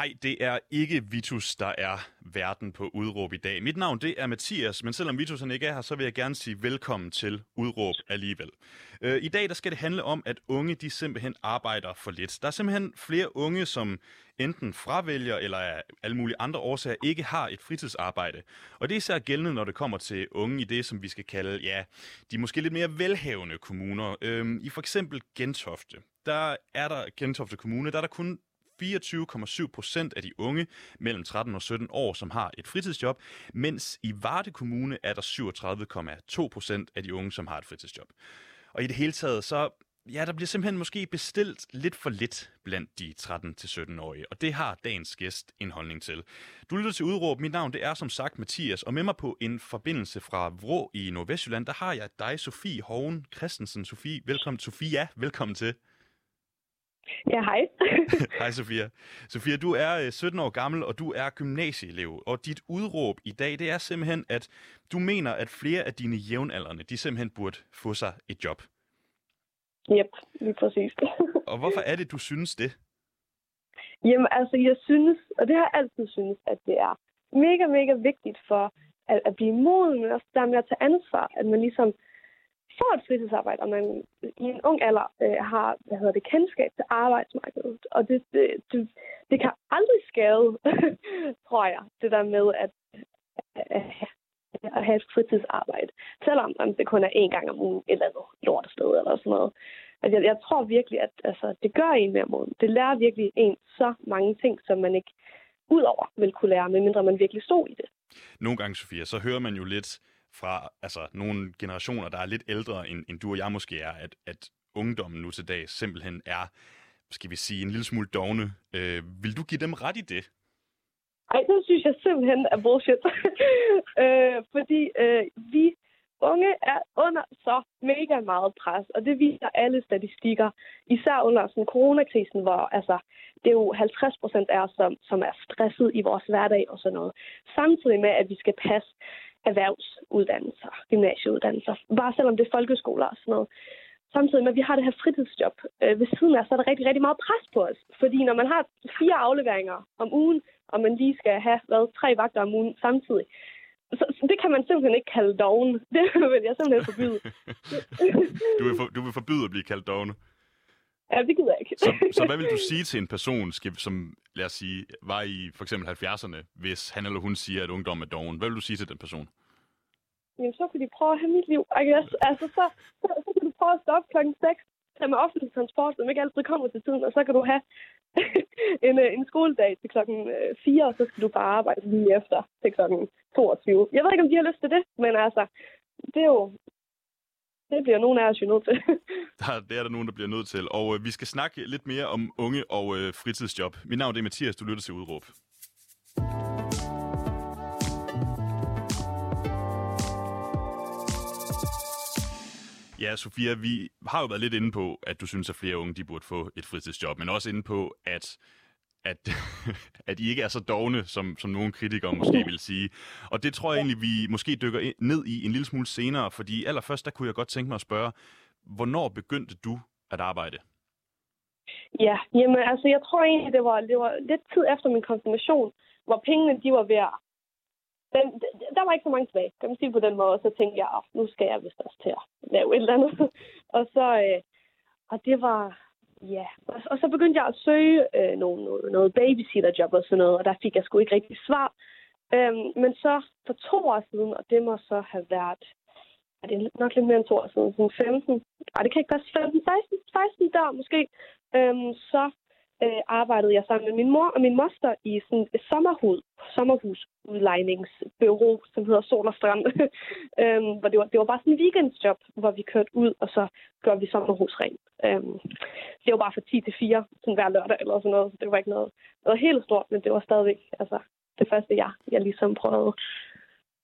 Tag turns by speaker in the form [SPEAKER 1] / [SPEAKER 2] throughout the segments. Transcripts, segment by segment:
[SPEAKER 1] Nej, det er ikke Vitus, der er verden på Udråb i dag. Mit navn det er Mathias, men selvom Vitus han ikke er her, så vil jeg gerne sige velkommen til Udråb alligevel. Øh, I dag der skal det handle om, at unge de simpelthen arbejder for lidt. Der er simpelthen flere unge, som enten fravælger eller af alle mulige andre årsager ikke har et fritidsarbejde. Og det er især gældende, når det kommer til unge i det, som vi skal kalde, ja, de måske lidt mere velhavende kommuner. Øhm, I for eksempel Gentofte, der er der Gentofte Kommune, der er der kun 24,7 procent af de unge mellem 13 og 17 år, som har et fritidsjob, mens i Varde Kommune er der 37,2 procent af de unge, som har et fritidsjob. Og i det hele taget, så ja, der bliver simpelthen måske bestilt lidt for lidt blandt de 13-17-årige, og det har dagens gæst en holdning til. Du lytter til Udråb. Mit navn det er som sagt Mathias, og med mig på en forbindelse fra Vrå i Nordvestjylland, der har jeg dig, Sofie Hoven Christensen. Sofie, velkommen. Sofia, velkommen til.
[SPEAKER 2] Ja, hej.
[SPEAKER 1] Hej Sofia. Sofia, du er 17 år gammel, og du er gymnasieelev. Og dit udråb i dag, det er simpelthen, at du mener, at flere af dine jævnaldrende, de simpelthen burde få sig et job.
[SPEAKER 2] Yep, lige præcis.
[SPEAKER 1] og hvorfor er det, du synes det?
[SPEAKER 2] Jamen, altså, jeg synes, og det har jeg altid synes, at det er mega, mega vigtigt for at, at blive moden, men også der med at tage ansvar, at man ligesom får et fritidsarbejde, og man i en ung alder øh, har hvad hedder det, kendskab til arbejdsmarkedet. Og det, det, det, det kan aldrig skade, tror jeg, det der med at, at, have et fritidsarbejde. Selvom om det kun er én gang om ugen et eller andet lortested eller sådan noget. Altså, jeg, jeg tror virkelig, at altså, det gør en mere moden. Det lærer virkelig en så mange ting, som man ikke udover vil kunne lære, medmindre man virkelig stod i det.
[SPEAKER 1] Nogle gange, Sofia, så hører man jo lidt fra altså, nogle generationer, der er lidt ældre, end, end du og jeg måske er, at, at ungdommen nu til dag simpelthen er, skal vi sige, en lille smule dogne. Øh, vil du give dem ret i det?
[SPEAKER 2] Ej, det synes jeg simpelthen er bullshit. øh, fordi øh, vi unge er under så mega meget pres, og det viser alle statistikker, især under sådan coronakrisen, hvor altså, det er jo 50 procent af os, som, som er stresset i vores hverdag og sådan noget. Samtidig med, at vi skal passe erhvervsuddannelser, gymnasieuddannelser, bare selvom det er folkeskoler og sådan noget. Samtidig med, at vi har det her fritidsjob øh, ved siden af, så er der rigtig, rigtig meget pres på os. Fordi når man har fire afleveringer om ugen, og man lige skal have hvad, tre vagter om ugen samtidig, så, så det kan man simpelthen ikke kalde doven. Det vil jeg simpelthen forbyde.
[SPEAKER 1] du, vil for, du vil forbyde at blive kaldt doven?
[SPEAKER 2] Ja, det gider jeg ikke.
[SPEAKER 1] så, så hvad vil du sige til en person, som lad os sige, var i for eksempel 70'erne, hvis han eller hun siger, at ungdom er doven? Hvad vil du sige til den person?
[SPEAKER 2] Jamen, så kan de prøve at have mit liv. Altså, altså så, så, så kan du prøve at stoppe klokken 6, tage med offentlig transport, som ikke altid kommer til tiden, og så kan du have en, øh, en skoledag til klokken 4, øh, og så skal du bare arbejde lige efter til klokken 22. Jeg ved ikke, om de har lyst til det, men altså, det er jo det bliver nogen af os jo nødt til.
[SPEAKER 1] der, det er der nogen, der bliver nødt til. Og øh, vi skal snakke lidt mere om unge og øh, fritidsjob. Mit navn er Mathias, du lytter til Udråb. Ja, Sofia, vi har jo været lidt inde på, at du synes, at flere unge de burde få et fritidsjob, men også inde på, at at, at I ikke er så dogne, som, som nogle kritikere måske vil sige. Og det tror jeg egentlig, vi måske dykker ned i en lille smule senere, fordi allerførst, der kunne jeg godt tænke mig at spørge, hvornår begyndte du at arbejde?
[SPEAKER 2] Ja, jamen altså, jeg tror egentlig, det var, det var lidt tid efter min konfirmation, hvor pengene, de var ved at den, der var ikke så mange tilbage, kan man sige på den måde. Og så tænkte jeg, at nu skal jeg vist også til at lave et eller andet. og så, øh, og det var, Ja, og, og så begyndte jeg at søge øh, nogle, noget, noget babysitterjob og sådan noget, og der fik jeg sgu ikke rigtig svar. Øhm, men så for to år siden, og det må så have været, er det nok lidt mere end to år siden, sådan 15, nej det kan ikke være 15, 16, 16 der måske, øhm, så øh, arbejdede jeg sammen med min mor og min moster i sådan et sommerhus, sommerhusudlejningsbyrå, som hedder Sol og Strand. øhm, hvor det, var, det var bare sådan en weekendsjob, hvor vi kørte ud, og så gør vi sommerhus rent. Øhm, det var bare fra 10 til 4, sådan hver lørdag eller sådan noget, så det var ikke noget, noget helt stort, men det var stadigvæk altså, det første, jeg, jeg ligesom prøvede.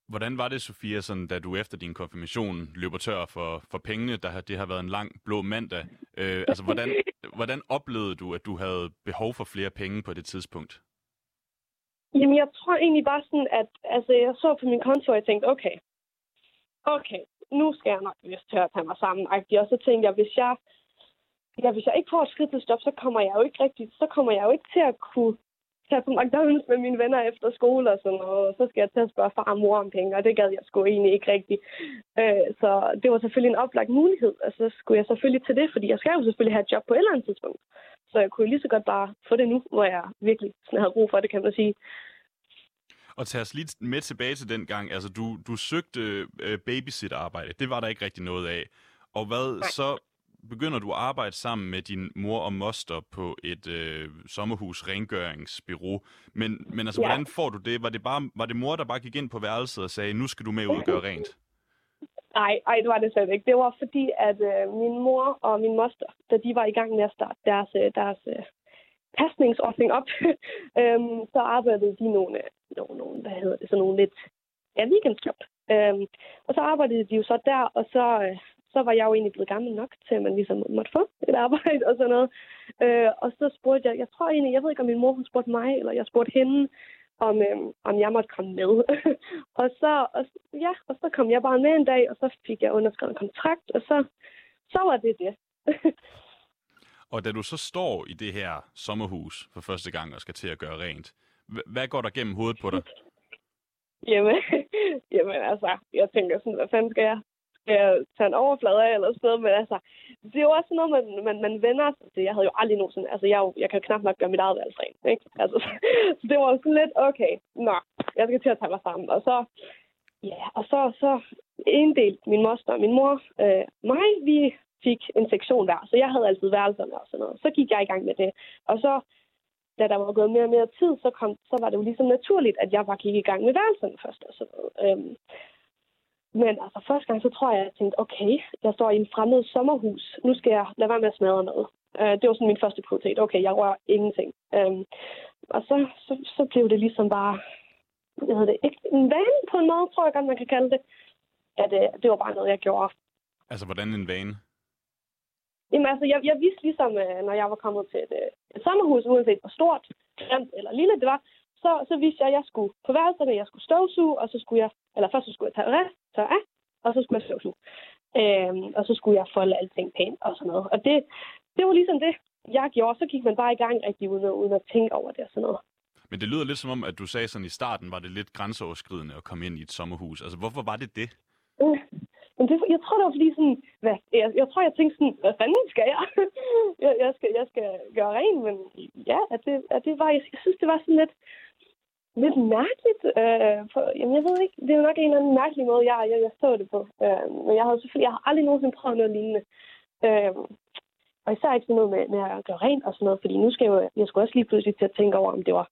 [SPEAKER 1] Hvordan var det, Sofia, sådan, da du efter din konfirmation løber tør for, for pengene? Der, det har været en lang blå mandag. Øh, altså, hvordan, hvordan oplevede du, at du havde behov for flere penge på det tidspunkt?
[SPEAKER 2] Jamen, jeg tror egentlig bare sådan, at altså, jeg så på min konto, og jeg tænkte, okay, okay, nu skal jeg nok lyst til at tage mig sammen. Og så tænkte jeg, hvis jeg, ja, hvis jeg ikke får et skridtstop, så kommer jeg jo ikke rigtig, så kommer jeg jo ikke til at kunne tage på McDonald's med mine venner efter skole og sådan noget. Og så skal jeg til at spørge far og mor om penge, og det gad jeg sgu egentlig ikke rigtigt. Øh, så det var selvfølgelig en oplagt mulighed, og så skulle jeg selvfølgelig til det, fordi jeg skal jo selvfølgelig have et job på et eller andet tidspunkt. Så jeg kunne lige så godt bare få det nu, hvor jeg virkelig sådan havde brug for det, kan man sige.
[SPEAKER 1] Og tag os lige med tilbage til den gang. Altså, du, du søgte øh, babysit-arbejde. Det var der ikke rigtig noget af. Og hvad Nej. så begynder du at arbejde sammen med din mor og moster på et øh, sommerhus rengøringsbyrå. Men, men altså, ja. hvordan får du det? Var det, bare, var det mor, der bare gik ind på værelset og sagde, nu skal du med ud og gøre rent?
[SPEAKER 2] Nej, ej, det var det slet ikke. Det var fordi, at øh, min mor og min moster, da de var i gang med at starte deres, øh, deres øh, pasningsordning op, øhm, så arbejdede de nogle, nogle, nogle, hvad hedder det, sådan nogle lidt ja, weekendjob. Øhm, og så arbejdede de jo så der, og så, øh, så var jeg jo egentlig blevet gammel nok til, at man ligesom måtte få et arbejde og sådan noget. Øh, og så spurgte jeg, jeg tror egentlig, jeg ved ikke, om min mor hun spurgte mig, eller jeg spurgte hende, om, øh, om jeg måtte komme med. og, så, og, ja, og så kom jeg bare med en dag, og så fik jeg underskrevet en kontrakt, og så, så var det det.
[SPEAKER 1] og da du så står i det her sommerhus for første gang og skal til at gøre rent, hvad går der gennem hovedet på dig?
[SPEAKER 2] Jamen, jamen altså, jeg tænker sådan, hvad fanden skal jeg? Øh, tage en overflade af eller sådan noget, men altså, det er jo også noget, man, man, man vender sig til. Jeg havde jo aldrig nogensinde, altså jeg, jeg kan jo knap nok gøre mit eget værelse rent, ikke? Altså, så det var sådan lidt, okay, nå, jeg skal til at tage mig sammen. Og så, ja, og så, så en del, min moster og min mor, øh, mig, vi fik en sektion hver, så jeg havde altid værelserne og sådan noget. Så gik jeg i gang med det. Og så, da der var gået mere og mere tid, så, kom, så var det jo ligesom naturligt, at jeg bare gik i gang med værelserne først og sådan noget. Øhm, men altså, første gang, så tror jeg, at jeg tænkte, okay, jeg står i en fremmed sommerhus. Nu skal jeg lade være med at smadre noget. Uh, det var sådan min første prioritet. Okay, jeg rører ingenting. Um, og så, så, så blev det ligesom bare, jeg hedder det, ikke en vane på en måde, tror jeg godt, man kan kalde det. At uh, det var bare noget, jeg gjorde.
[SPEAKER 1] Altså, hvordan en vane?
[SPEAKER 2] Jamen altså, jeg, jeg vidste ligesom, uh, når jeg var kommet til et, et sommerhus, uanset hvor stort, grimt eller lille det var, så, så vidste jeg, at jeg skulle på værelserne, jeg skulle støvsuge, og så skulle jeg, eller først så skulle jeg tage tør af, og så skulle jeg støvsuge. Øhm, og så skulle jeg folde alting pænt og sådan noget. Og det, det var ligesom det, jeg gjorde. Så gik man bare i gang rigtig uden uden at tænke over det og sådan noget.
[SPEAKER 1] Men det lyder lidt som om, at du sagde sådan i starten, var det lidt grænseoverskridende at komme ind i et sommerhus. Altså, hvorfor var det det?
[SPEAKER 2] Men det, jeg tror, det var fordi sådan, hvad, jeg, jeg tror, jeg tænkte sådan, hvad fanden skal jeg? jeg, jeg, skal, jeg skal gøre rent, men ja, at det, at det var, jeg, jeg synes, det var sådan lidt, lidt mærkeligt. Øh, på, jamen, jeg ved ikke, det er jo nok en eller anden mærkelig måde, jeg, jeg, jeg så det på. Øh, men jeg har selvfølgelig, jeg har aldrig nogensinde prøvet noget lignende. Øh, og især ikke sådan noget med, med at gøre rent og sådan noget, fordi nu skal jeg jo, jeg skulle også lige pludselig til at tænke over, om det var,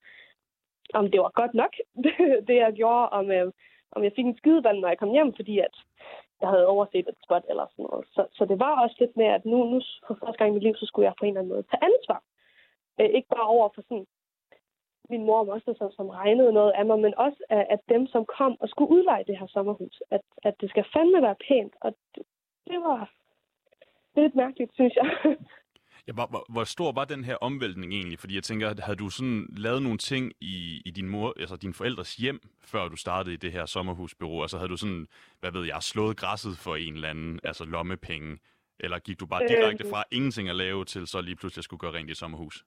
[SPEAKER 2] om det var godt nok, det jeg gjorde, om, øh, om jeg fik en skideball, når jeg kom hjem, fordi at jeg havde overset et spot eller sådan noget. Så, så det var også lidt med, at nu, nu for første gang i mit liv, så skulle jeg på en eller anden måde tage ansvar. Øh, ikke bare over for sådan min mor og moster, som, som regnede noget af mig, men også af, at dem, som kom og skulle udleje det her sommerhus. At, at det skal fandme være pænt, og det, det var det er lidt mærkeligt, synes jeg.
[SPEAKER 1] Ja, hvor, hvor, hvor stor var den her omvæltning egentlig? Fordi jeg tænker, havde du sådan lavet nogle ting i, i din mor, altså din forældres hjem, før du startede i det her sommerhusbyrå? Altså havde du sådan, hvad ved jeg, slået græsset for en eller anden, altså lommepenge? Eller gik du bare direkte øh. fra ingenting at lave til så lige pludselig at skulle gøre rent i sommerhus?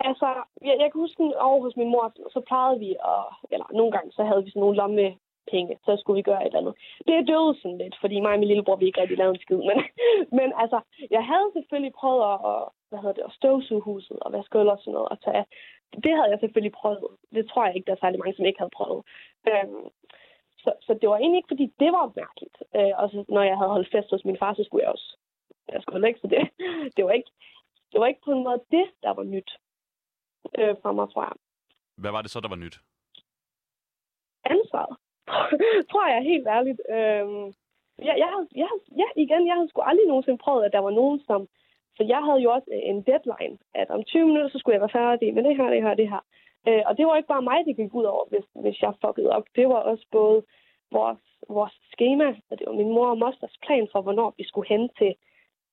[SPEAKER 2] Altså, jeg, jeg kan huske over hos min mor, så plejede vi, at, eller nogle gange, så havde vi sådan nogle lomme penge, så skulle vi gøre et eller andet. Det døde sådan lidt, fordi mig og min lillebror, vi ikke rigtig lavede en skid. Men, men altså, jeg havde selvfølgelig prøvet at, at hvad hedder det, at støvsuge huset og vaske og sådan noget. Og tage, det havde jeg selvfølgelig prøvet. Det tror jeg ikke, der er særlig mange, som ikke havde prøvet. Øhm, så, så det var egentlig ikke, fordi det var mærkeligt. Øh, og så, når jeg havde holdt fest hos min far, så skulle jeg også jeg skulle ikke, så det, det var ikke det var ikke på en måde det, der var nyt øh, for mig, tror jeg.
[SPEAKER 1] Hvad var det så, der var nyt?
[SPEAKER 2] Ansvaret. tror jeg helt ærligt. Øhm, jeg, jeg, jeg, ja, igen, jeg havde sgu aldrig nogensinde prøvet, at der var nogen, som... For jeg havde jo også en deadline, at om 20 minutter, så skulle jeg være færdig med det her, det her, det her. Øh, og det var ikke bare mig, det gik ud over, hvis, hvis jeg fuckede op. Det var også både vores, vores schema, og det var min mor og mosters plan for, hvornår vi skulle hen til,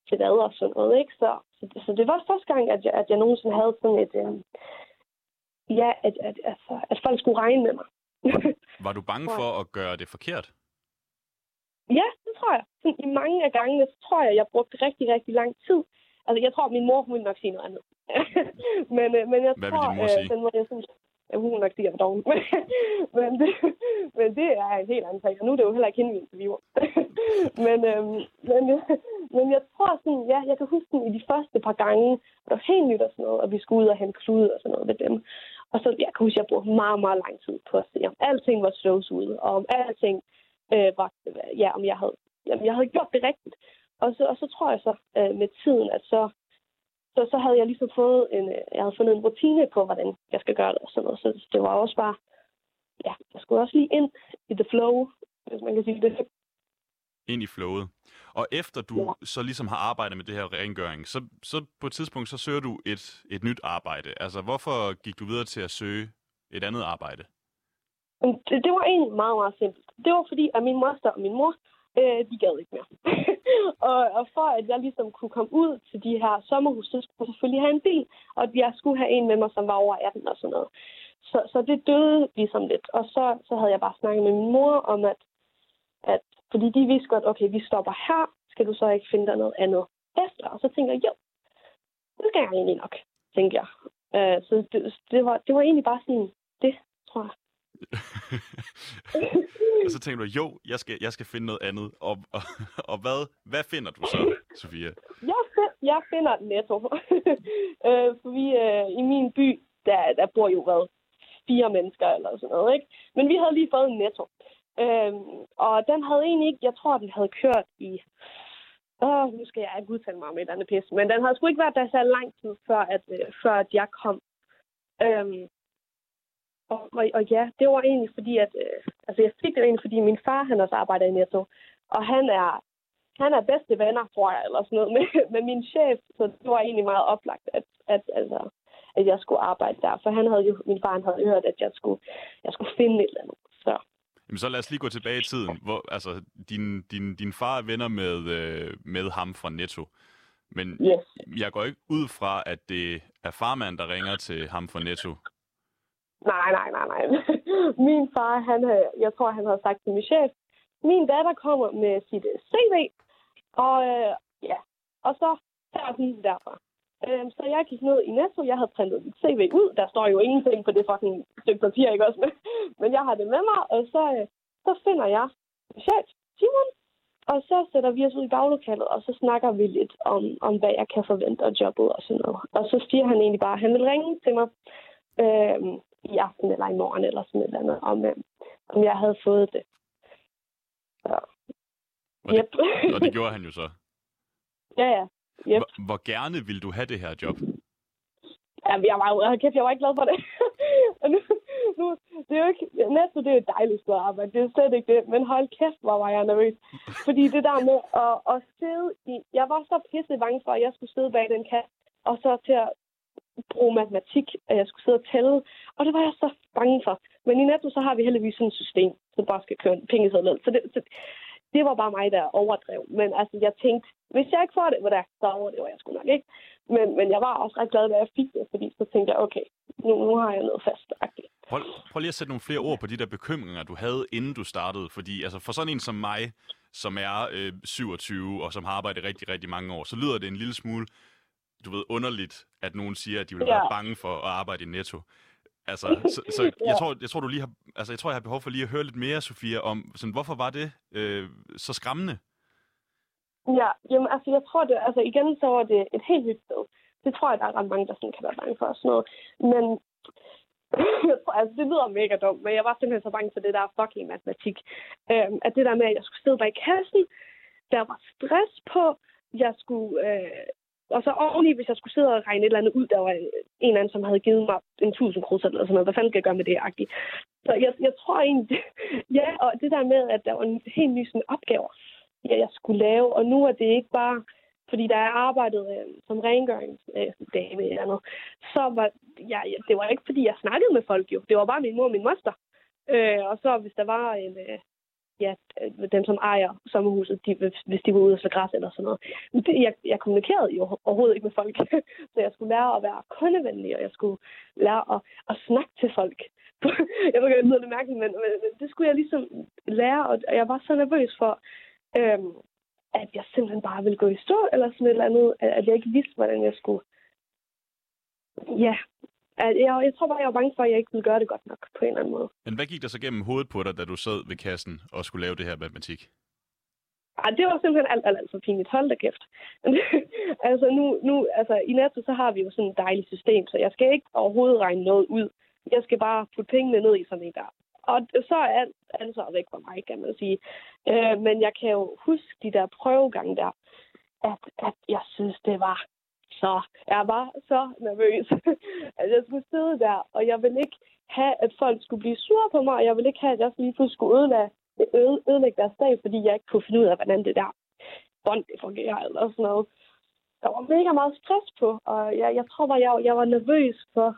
[SPEAKER 2] til hvad og sådan noget. Ikke? Så, så, det var første gang, at jeg, at jeg nogensinde havde sådan et... Øh, ja, at, at, altså, at folk skulle regne med mig.
[SPEAKER 1] Var du bange for at gøre det forkert?
[SPEAKER 2] Ja, det tror jeg. Sådan, I mange af gangene, så tror jeg, jeg brugte rigtig, rigtig lang tid. Altså, jeg tror, at min mor, hun ville nok sige noget andet. men, øh, men jeg
[SPEAKER 1] Hvad
[SPEAKER 2] tror,
[SPEAKER 1] vil din mor
[SPEAKER 2] øh,
[SPEAKER 1] sige?
[SPEAKER 2] den måde, jeg synes, ja, hun nok sige, at jeg men, det, men det er en helt anden sag, og nu er det jo heller ikke hende, vi interviewer. men, øhm, men, men jeg tror sådan, ja, jeg kan huske sådan, i de første par gange, det var helt nyt og sådan noget, og vi skulle ud og hente klude og sådan noget ved dem. Og så, jeg kan huske, at jeg brugte meget, meget lang tid på at se, om alting var slows ud, og om alting øh, var, ja, om jeg havde, jamen, jeg havde gjort det rigtigt. Og så, og så tror jeg så øh, med tiden, at så, så, så havde jeg ligesom fået en, øh, jeg havde fundet en rutine på, hvordan jeg skal gøre det og sådan noget. Så det var også bare, ja, jeg skulle også lige ind i the flow, hvis man kan sige det.
[SPEAKER 1] Ind i flowet. Og efter du
[SPEAKER 2] Ja.
[SPEAKER 1] så ligesom har arbejdet med det her rengøring, så, så på et tidspunkt, så søger du et, et nyt arbejde. Altså, hvorfor gik du videre til at søge et andet arbejde?
[SPEAKER 2] Det, det var egentlig meget, meget simpelt. Det var fordi, at min moster og min mor, øh, de gad ikke mere. og, og for at jeg ligesom kunne komme ud til de her sommerhus, så skulle jeg selvfølgelig have en bil, og jeg skulle have en med mig, som var over 18 og sådan noget. Så, så det døde ligesom lidt. Og så, så havde jeg bare snakket med min mor om, at, at fordi de vidste godt, okay, vi stopper her, skal du så ikke finde dig noget andet efter? Og så tænker jeg, jo, det skal jeg egentlig nok, tænker jeg. Øh, så det, det, var, det var egentlig bare sådan det, tror jeg.
[SPEAKER 1] og så tænker du, jo, jeg skal, jeg skal finde noget andet. Og, og, og hvad, hvad finder du så, Sofia?
[SPEAKER 2] Jeg, find, jeg finder netto. øh, for vi, øh, i min by, der, der bor jo hvad, fire mennesker eller sådan noget, ikke? Men vi havde lige fået en netto. Øhm, og den havde egentlig ikke, jeg tror, den havde kørt i, åh, nu skal jeg ikke udtale mig om et eller andet pis, men den havde sgu ikke været der så lang tid, før at, øh, før at jeg kom. Øhm, og, og, og ja, det var egentlig fordi, at, øh, altså jeg fik det egentlig, fordi min far, han også arbejder i Netto, og han er, han er bedste venner, tror jeg, eller sådan noget, med, med min chef, så det var egentlig meget oplagt, at, at, altså, at jeg skulle arbejde der, for han havde jo, min far han havde hørt, at jeg skulle, jeg skulle finde et eller andet. Så
[SPEAKER 1] Jamen, så lad os lige gå tilbage i tiden. Hvor, altså, din, din, din far er venner med, øh, med ham fra Netto. Men
[SPEAKER 2] yes.
[SPEAKER 1] jeg går ikke ud fra, at det er farmand, der ringer til ham fra Netto.
[SPEAKER 2] Nej, nej, nej, nej. Min far, han havde, jeg tror, han havde sagt til min chef, min datter kommer med sit øh, CV, og øh, ja, og så tager hun derfra. Øh, så jeg gik ned i Netto, jeg havde printet mit CV ud, der står jo ingenting på det fucking stykke papir, ikke også? Men jeg har det med mig, og så, øh, så finder jeg chef, Simon, og så sætter vi os ud i baglokalet, og så snakker vi lidt om, om hvad jeg kan forvente af jobbet og sådan noget. Og så siger han egentlig bare, at han vil ringe til mig øh, i aften eller i morgen eller sådan et eller andet, om, øh, om jeg havde fået det. Så.
[SPEAKER 1] Og det,
[SPEAKER 2] Yep.
[SPEAKER 1] og det gjorde han jo så.
[SPEAKER 2] ja, ja. Yep.
[SPEAKER 1] Hvor, hvor gerne ville du have det her job?
[SPEAKER 2] Ja, jeg var jo, kæft, jeg var ikke glad for det. Nu, nu, det er jo ikke, næste det er et dejligt sted at arbejde, det er slet ikke det, men hold kæft, hvor var jeg nervøs. Fordi det der med at, at sidde i, jeg var så pisse bange for, at jeg skulle sidde bag den kasse, og så til at bruge matematik, at jeg skulle sidde og tælle, og det var jeg så bange for. Men i Netto, så har vi heldigvis sådan et system, som bare skal køre pengesedlen. Så det, så det var bare mig, der overdrev. Men altså, jeg tænkte, hvis jeg ikke får det, hvad der, så overlever jeg sgu nok ikke. Men, men jeg var også ret glad, da jeg fik det, fordi så tænkte jeg, okay, nu, nu har jeg noget fast.
[SPEAKER 1] Prøv, prøv lige at sætte nogle flere ord på de der bekymringer, du havde, inden du startede. Fordi altså, for sådan en som mig, som er øh, 27 og som har arbejdet rigtig, rigtig mange år, så lyder det en lille smule, du ved, underligt, at nogen siger, at de vil
[SPEAKER 2] Ja.
[SPEAKER 1] være bange for at arbejde i Netto. Altså, så, så jeg,
[SPEAKER 2] Ja.
[SPEAKER 1] tror, jeg tror, du lige har, altså, jeg tror, jeg har behov for lige at høre lidt mere, Sofia, om, sådan, hvorfor var det øh, så skræmmende?
[SPEAKER 2] Ja, jamen altså, jeg tror det, altså igen, så var det et helt nyt sted. Det tror jeg, der er ret mange, der sådan kan være bange for og sådan noget. Men jeg tror, altså, det lyder mega dumt, men jeg var simpelthen så bange for det der fucking matematik. Øhm, at det der med, at jeg skulle sidde bag kassen, der var stress på, jeg skulle, øh, og så oveni, hvis jeg skulle sidde og regne et eller andet ud, der var en eller anden, som havde givet mig en 1000 kroner eller sådan noget. Hvad fanden skal jeg gøre med det, agtigt? Så jeg, jeg tror egentlig, ja, og det der med, at der var en helt ny sådan, opgaver, ja, jeg skulle lave, og nu er det ikke bare, fordi der er arbejdet øh, som rengøringsdame øh, eller andet, så var ja, det var ikke, fordi jeg snakkede med folk jo. Det var bare min mor og min moster. Øh, og så hvis der var en, øh, ja, øh, dem, som ejer sommerhuset, de, hvis de var ude og slå græs eller sådan noget. Men det, jeg, jeg kommunikerede jo overhovedet ikke med folk. så jeg skulle lære at være kundevenlig, og jeg skulle lære at, at snakke til folk. jeg ved ikke, det mærkeligt, men, men det skulle jeg ligesom lære, og jeg var så nervøs for, øhm, at jeg simpelthen bare ville gå i stå, eller sådan et eller andet, at jeg ikke vidste, hvordan jeg skulle ja, jeg, jeg tror bare, jeg var bange for, at jeg ikke ville gøre det godt nok på en eller anden måde.
[SPEAKER 1] Men hvad gik der så gennem hovedet på dig, da du sad ved kassen og skulle lave det her matematik?
[SPEAKER 2] Ej, det var simpelthen alt, alt, alt for pinligt. Hold da kæft. altså, nu, nu, altså, i Netto, så har vi jo sådan et dejligt system, så jeg skal ikke overhovedet regne noget ud. Jeg skal bare putte pengene ned i sådan en der. Og så er alt ansvar væk fra mig, kan man sige. Øh, men jeg kan jo huske de der prøvegange der, at, at jeg synes, det var så jeg var så nervøs, at jeg skulle sidde der, og jeg ville ikke have, at folk skulle blive sure på mig, og jeg ville ikke have, at jeg lige pludselig skulle ødelægge, ødelægge deres dag, fordi jeg ikke kunne finde ud af, hvordan det der bånd det fungerer, eller sådan noget. Der var mega meget stress på, og jeg, jeg tror bare, jeg, jeg var nervøs for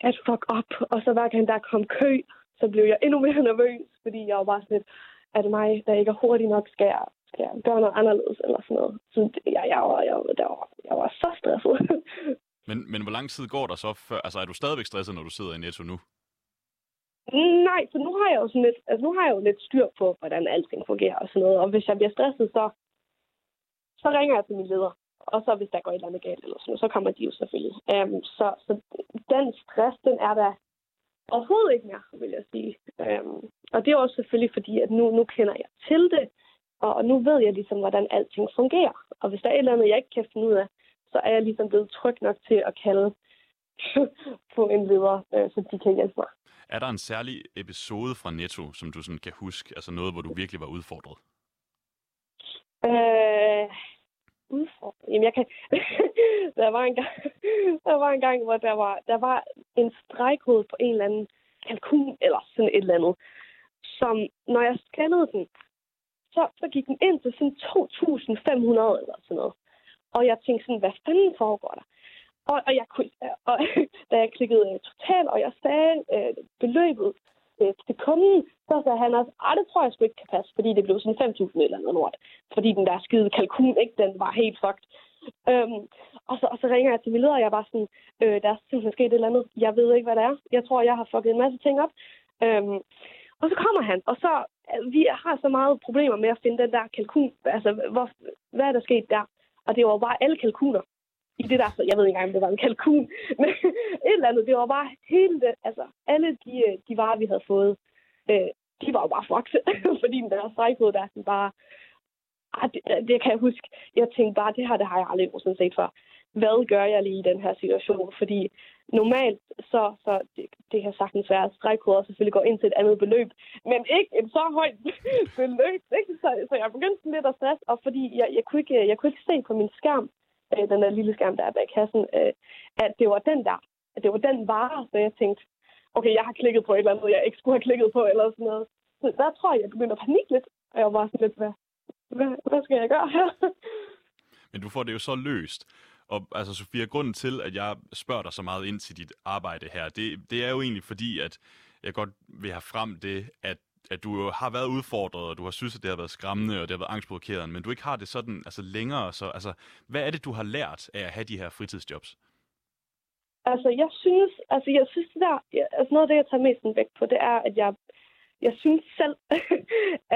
[SPEAKER 2] at fuck op, og så hver gang der kom kø, så blev jeg endnu mere nervøs, fordi jeg var bare sådan lidt, er det mig, der ikke er hurtig nok, skal jeg ja, gøre noget anderledes eller sådan noget. Så jeg, jeg, var, jeg, der var, jeg var så stresset.
[SPEAKER 1] men, men hvor lang tid går der så før? Altså er du stadigvæk stresset, når du sidder i Netto nu?
[SPEAKER 2] Nej, så nu har jeg jo sådan lidt, altså nu har jeg jo lidt styr på, hvordan alting fungerer og sådan noget. Og hvis jeg bliver stresset, så, så ringer jeg til min leder. Og så hvis der går et eller andet galt eller sådan noget, så kommer de jo selvfølgelig. Um, så, så den stress, den er der overhovedet ikke mere, vil jeg sige. Um, og det er også selvfølgelig fordi, at nu, nu kender jeg til det. Og nu ved jeg ligesom, hvordan alting fungerer. Og hvis der er et eller andet, jeg ikke kan finde ud af, så er jeg ligesom blevet tryg nok til at kalde på en leder, øh, så de kan hjælpe mig.
[SPEAKER 1] Er der en særlig episode fra Netto, som du sådan kan huske? Altså noget, hvor du virkelig var udfordret?
[SPEAKER 2] Øh, udfordret? Jamen, jeg kan... der, var en gang, der var en gang, hvor der var, der var en stregkode på en eller anden kalkun, eller sådan et eller andet, som, når jeg scannede den, så, så gik den ind til sådan 2.500 eller sådan noget. Og jeg tænkte sådan, hvad fanden foregår der? Og, og, jeg, kunne, og da jeg klikkede uh, total, og jeg sagde uh, beløbet uh, til kunden, så sagde han også, at det tror jeg sgu ikke kan passe, fordi det blev sådan 5.000 eller noget lort. Fordi den der skide kalkun, ikke, den var helt fucked. Øhm, og, så, og så ringer jeg til min leder, og jeg var sådan, øh, der er simpelthen sket et eller andet. Jeg ved ikke, hvad det er. Jeg tror, jeg har fucket en masse ting op. Øhm, og så kommer han, og så øh, vi har så meget problemer med at finde den der kalkun. Altså, hvor, hvad er der sket der? Og det var bare alle kalkuner i det der, jeg ved ikke engang, om det var en kalkun, men et eller andet, det var bare hele det, altså alle de, øh, de varer, vi havde fået, øh, de var jo bare fucked, fordi den der stregkode der, sådan bare, ah, det, det, kan jeg huske, jeg tænkte bare, det her, det har jeg aldrig nogensinde set før. Hvad gør jeg lige i den her situation? Fordi normalt, så, så det, det kan sagtens være, at stregkoder selvfølgelig går ind til et andet beløb, men ikke et så højt beløb. Ikke? Så, så jeg begyndte lidt at stresse, og fordi jeg, jeg, kunne ikke, jeg kunne ikke se på min skærm, øh, den der lille skærm, der er bag kassen, øh, at det var den der, at det var den vare, så jeg tænkte, okay, jeg har klikket på et eller andet, jeg ikke skulle have klikket på, eller sådan noget. Så der tror jeg, jeg begyndte at panikke lidt, og jeg var sådan lidt, hvad, hvad, hvad skal jeg gøre her?
[SPEAKER 1] Men du får det jo så løst. Og altså, Sofia, grunden til, at jeg spørger dig så meget ind til dit arbejde her, det, det er jo egentlig fordi, at jeg godt vil have frem det, at at du har været udfordret, og du har synes, at det har været skræmmende, og det har været angstprovokerende, men du ikke har det sådan altså, længere. Så, altså, hvad er det, du har lært af at have de her fritidsjobs?
[SPEAKER 2] Altså, jeg synes, altså, jeg synes det der, altså noget af det, jeg tager mest væk på, det er, at jeg, jeg synes selv,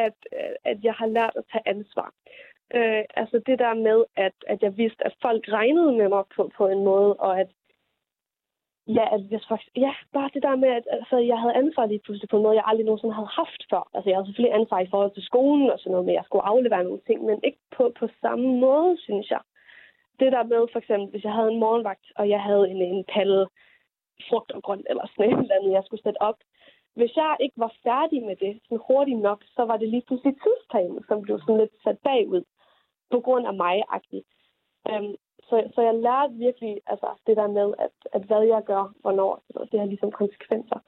[SPEAKER 2] at, at jeg har lært at tage ansvar. Øh, altså det der med, at, at jeg vidste, at folk regnede med mig på, på en måde, og at Ja, at hvis faktisk, ja, bare det der med, at altså, jeg havde ansvar lige pludselig på en måde, jeg aldrig nogensinde havde haft før. Altså, jeg havde selvfølgelig ansvar i forhold til skolen og sådan noget men jeg skulle aflevere nogle ting, men ikke på, på samme måde, synes jeg. Det der med, for eksempel, hvis jeg havde en morgenvagt, og jeg havde en, en palle frugt og grønt eller sådan et eller andet, jeg skulle sætte op. Hvis jeg ikke var færdig med det sådan hurtigt nok, så var det lige pludselig tidsplanen, som blev sådan lidt sat bagud på grund af mig-agtig. Øhm, så så, jeg lærte virkelig altså, det der med, at, at hvad jeg gør, hvornår, så det har ligesom konsekvenser.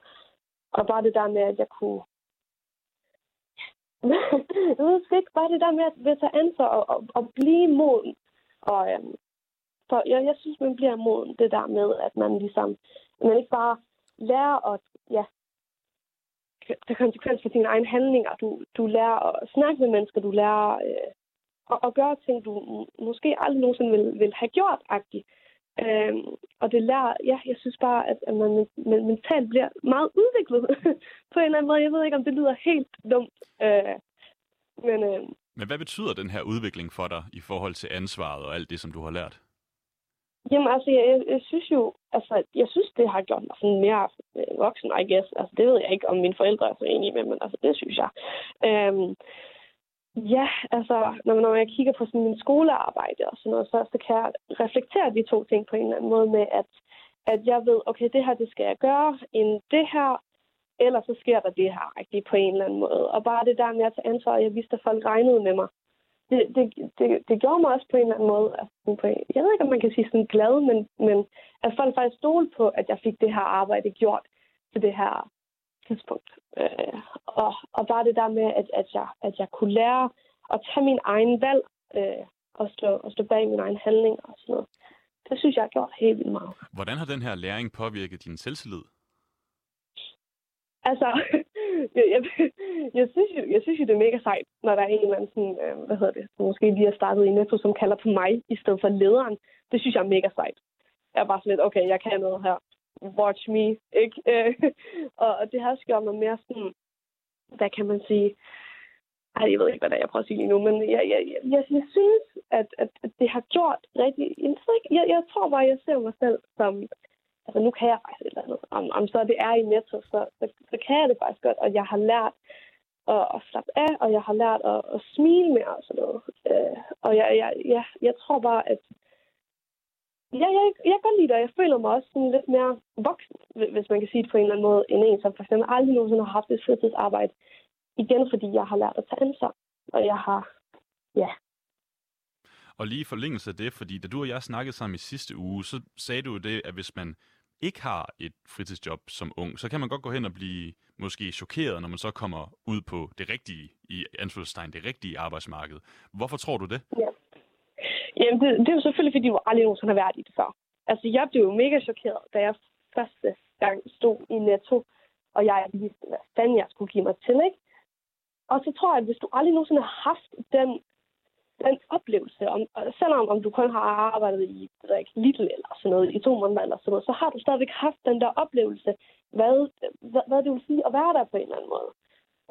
[SPEAKER 2] Og bare det der med, at jeg kunne... jeg ved ikke, bare det der med at, at tage ansvar og, og, og blive moden. Og, øhm, for jeg, jeg synes, man bliver moden det der med, at man ligesom, man ikke bare lærer at ja, tage konsekvens for dine egne handlinger. Du, du lærer at snakke med mennesker, du lærer øh, at, at gøre ting, du måske aldrig nogensinde vil, vil have gjort, agtigt. Øhm, og det lærer, ja, jeg synes bare, at, at man, man mentalt bliver meget udviklet på en eller anden måde. Jeg ved ikke, om det lyder helt dumt. Øh, men, øh,
[SPEAKER 1] men hvad betyder den her udvikling for dig i forhold til ansvaret og alt det, som du har lært?
[SPEAKER 2] Jamen altså, jeg, jeg synes jo, altså, jeg synes, det har gjort mig sådan mere voksen, I guess. Altså, det ved jeg ikke, om mine forældre er så enige med, men altså, det synes jeg. Øhm, ja, altså, når, når jeg kigger på sådan min skolearbejde og sådan noget, så, så kan jeg reflektere de to ting på en eller anden måde med, at, at jeg ved, okay, det her, det skal jeg gøre, end det her, eller så sker der det her, ikke, på en eller anden måde. Og bare det der med at tage ansvar, jeg vidste, at folk regnede med mig det, det, det, det gjorde mig også på en eller anden måde, altså, på, jeg ved ikke, om man kan sige sådan glad, men, men at folk faktisk stole på, at jeg fik det her arbejde gjort til det her tidspunkt. Øh, og, og bare det der med, at, at, jeg, at jeg kunne lære at tage min egen valg øh, og, stå, og stå bag min egen handling og sådan noget. Det synes jeg har gjort helt vildt meget.
[SPEAKER 1] Hvordan har den her læring påvirket din selvtillid?
[SPEAKER 2] Altså, jeg, jeg, jeg, synes jo, jeg synes jo, det er mega sejt, når der er en eller anden, sådan, øh, hvad hedder det, som måske lige har startet i Netto, som kalder på mig i stedet for lederen. Det synes jeg er mega sejt. Jeg er bare sådan lidt, okay, jeg kan noget her. Watch me, ikke? Øh, og det har også gjort mig mere sådan, hvad kan man sige, ej, jeg ved ikke, hvad det er, jeg prøver at sige lige nu, men jeg, jeg, jeg, jeg, jeg synes, at, at, at det har gjort rigtig... Jeg, jeg tror bare, jeg ser mig selv som altså nu kan jeg faktisk et eller andet. Om, om så det er i netto, så, så, så kan jeg det faktisk godt, og jeg har lært at, at slappe af, og jeg har lært at, at smile mere og sådan noget. Øh, og jeg, jeg, jeg, jeg tror bare, at Ja, jeg, jeg kan lide det, og jeg føler mig også sådan lidt mere voksen, hvis man kan sige det på en eller anden måde, end en, som for eksempel aldrig nogensinde har haft et fritidsarbejde. Igen, fordi jeg har lært at tage ansvar, og jeg har, ja.
[SPEAKER 1] Og lige i forlængelse af det, fordi da du og jeg snakkede sammen i sidste uge, så sagde du det, at hvis man ikke har et fritidsjob som ung, så kan man godt gå hen og blive måske chokeret, når man så kommer ud på det rigtige, i anførselstegn, det rigtige arbejdsmarked. Hvorfor tror du det?
[SPEAKER 2] Ja. Jamen, det, det er jo selvfølgelig, fordi du aldrig nogensinde har været i det før. Altså, jeg blev jo mega chokeret, da jeg første gang stod i Netto, og jeg vidste, hvad fanden jeg skulle give mig til, ikke? Og så tror jeg, at hvis du aldrig nogensinde har haft den den oplevelse, om, selvom om du kun har arbejdet i ikke, Little eller sådan noget, i to måneder eller sådan noget, så har du stadigvæk haft den der oplevelse, hvad, hvad, hvad det vil sige at være der på en eller anden måde.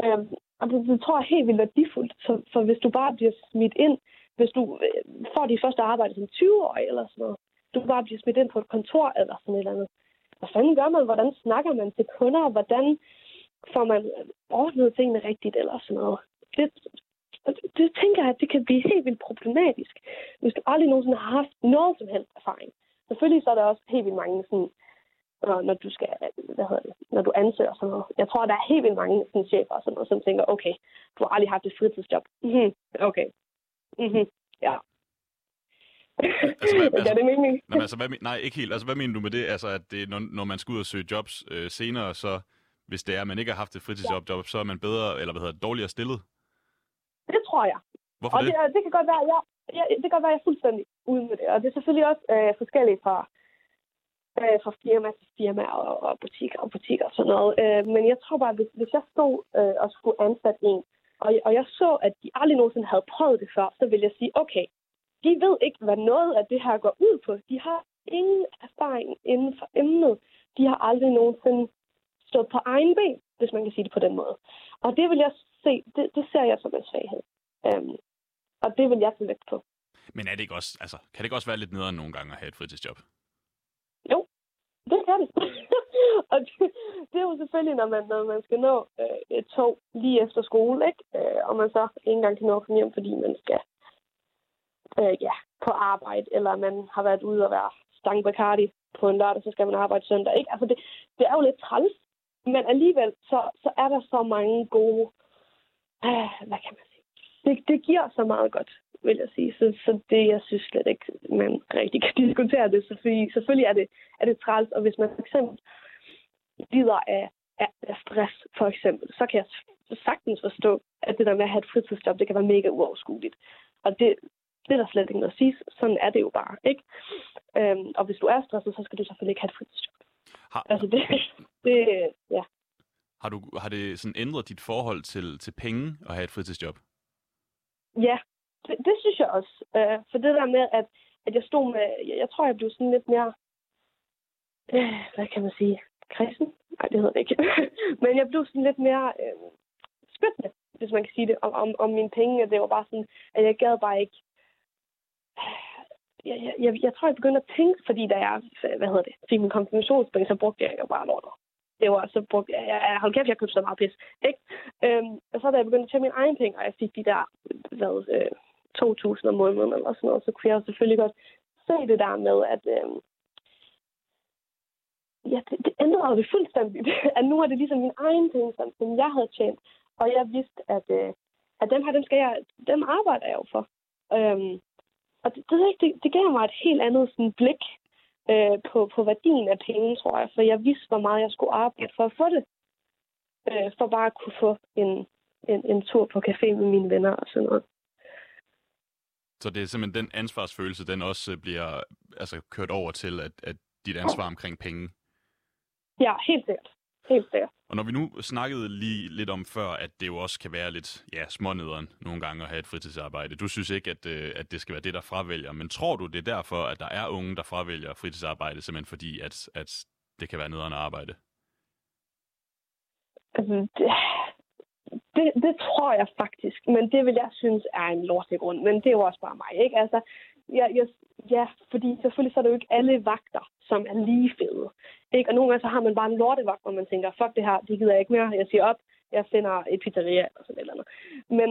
[SPEAKER 2] Øhm, og det, det tror jeg er helt vildt værdifuldt, så, for hvis du bare bliver smidt ind, hvis du øh, får dit første arbejde som 20-årig eller sådan noget, du bare bliver smidt ind på et kontor eller sådan et eller andet. Hvad fanden gør man? Hvordan snakker man til kunder? Hvordan får man ordnet tingene rigtigt eller sådan noget? Det, det, tænker jeg, at det kan blive helt vildt problematisk, hvis du aldrig nogensinde har haft noget som helst erfaring. Selvfølgelig så er der også helt vildt mange sådan, når, du skal, hvad hedder det, når du ansøger sådan noget. Jeg tror, der er helt vildt mange sådan, chefer sådan noget, som tænker, okay, du har aldrig haft et fritidsjob. Mm-hmm. Okay. Mm-hmm. Ja.
[SPEAKER 1] altså, hvad, altså, det mening? Nej, altså, hvad, nej, ikke helt. Altså, hvad mener du med det? Altså, at det, når, når man skal ud og søge jobs øh, senere, så hvis det er, at man ikke har haft et fritidsjob, ja. så er man bedre, eller hvad hedder det, dårligere stillet?
[SPEAKER 2] Det tror jeg.
[SPEAKER 1] Hvorfor
[SPEAKER 2] og
[SPEAKER 1] det?
[SPEAKER 2] det, det kan godt være, jeg, jeg, det kan godt være, jeg er fuldstændig ude med det. Og det er selvfølgelig også øh, forskelligt fra, øh, fra firma til firma og, og butikker og butikker og sådan noget. Øh, men jeg tror bare, hvis, hvis jeg stod øh, og skulle ansætte en, og, og jeg så, at de aldrig nogensinde havde prøvet det før, så vil jeg sige, okay, de ved ikke, hvad noget af det her går ud på. De har ingen erfaring inden for emnet. De har aldrig nogensinde stået på egen ben, hvis man kan sige det på den måde. Og det vil jeg se, det, det ser jeg som en svaghed. Um, og det vil jeg tage vægt på.
[SPEAKER 1] Men er det ikke også, altså, kan det ikke også være lidt nederen nogle gange at have et fritidsjob?
[SPEAKER 2] Jo, det kan det. og det, det, er jo selvfølgelig, når man, når man skal nå øh, et tog lige efter skole, ikke? Øh, og man så ikke engang kan nå at komme hjem, fordi man skal øh, ja, på arbejde, eller man har været ude og være stang Bacardi på en lørdag, så skal man arbejde søndag. Ikke? Altså det, det er jo lidt træls, men alligevel så, så er der så mange gode, øh, hvad kan man sige, det, det giver så meget godt vil jeg sige. Så, så det, jeg synes slet ikke, man rigtig kan diskutere det. Så fordi, selvfølgelig er det, er det træls, og hvis man for eksempel lider af, af, af stress, for eksempel, så kan jeg sagtens forstå, at det der med at have et fritidsjob, det kan være mega uoverskueligt. Og det, det er der slet ikke noget at sige. Sådan er det jo bare, ikke? Øhm, og hvis du er stresset, så skal du selvfølgelig ikke have et fritidsjob.
[SPEAKER 1] Har,
[SPEAKER 2] Altså det, det ja.
[SPEAKER 1] har, du, har det sådan ændret dit forhold til, til penge at have et fritidsjob?
[SPEAKER 2] Ja, det, det synes jeg også. Øh, for det der med, at, at jeg stod med, jeg, jeg tror, jeg blev sådan lidt mere, øh, hvad kan man sige, kristen? Nej, det hedder det ikke. Men jeg blev sådan lidt mere øh, spændende, hvis man kan sige det, om, om, om mine penge. Det var bare sådan, at jeg gad bare ikke, jeg, jeg, jeg, jeg tror, jeg begyndte at tænke, fordi da jeg, hvad hedder det, fik min konfirmationspenge, så brugte jeg jo bare lortet. Det var, så brugt, jeg, jeg, hold kæft, jeg købte så meget pis, ikke? Øhm, og så da jeg begyndte at tage min egen penge, og jeg fik de der, hvad, øh, 2.000 om måneden eller sådan noget, så kunne jeg jo selvfølgelig godt se det der med, at øh, ja, det, det ændrede det fuldstændigt. at nu er det ligesom min egen penge, som, som jeg havde tjent. Og jeg vidste, at, øh, at dem her, dem, skal jeg, dem arbejder jeg jo for. Øhm, og det, det, det, det gav mig et helt andet sådan, blik øh, på, på værdien af penge, tror jeg. For jeg vidste, hvor meget jeg skulle arbejde for at få det. Øh, for bare at kunne få en, en, en tur på café med mine venner og sådan noget.
[SPEAKER 1] Så det er simpelthen den ansvarsfølelse, den også bliver altså, kørt over til, at, at dit ansvar omkring penge.
[SPEAKER 2] Ja, helt sikkert. Helt sikkert.
[SPEAKER 1] Og når vi nu snakkede lige lidt om før, at det jo også kan være lidt ja, smånederen nogle gange at have et fritidsarbejde. Du synes ikke, at, øh, at det skal være det, der fravælger. Men tror du, det er derfor, at der er unge, der fravælger fritidsarbejde, simpelthen fordi, at, at det kan være nederen arbejde?
[SPEAKER 2] Altså, det, det, det tror jeg faktisk. Men det vil jeg synes er en lortegrund. Men det er jo også bare mig, ikke? Altså, jeg, jeg, ja, fordi selvfølgelig så er det jo ikke alle vagter, som er lige fede. Ikke? Og nogle gange så har man bare en lortevagt, hvor man tænker, fuck det her, det gider jeg ikke mere. Jeg siger op, jeg finder et pizzeria eller sådan et eller andet. Men,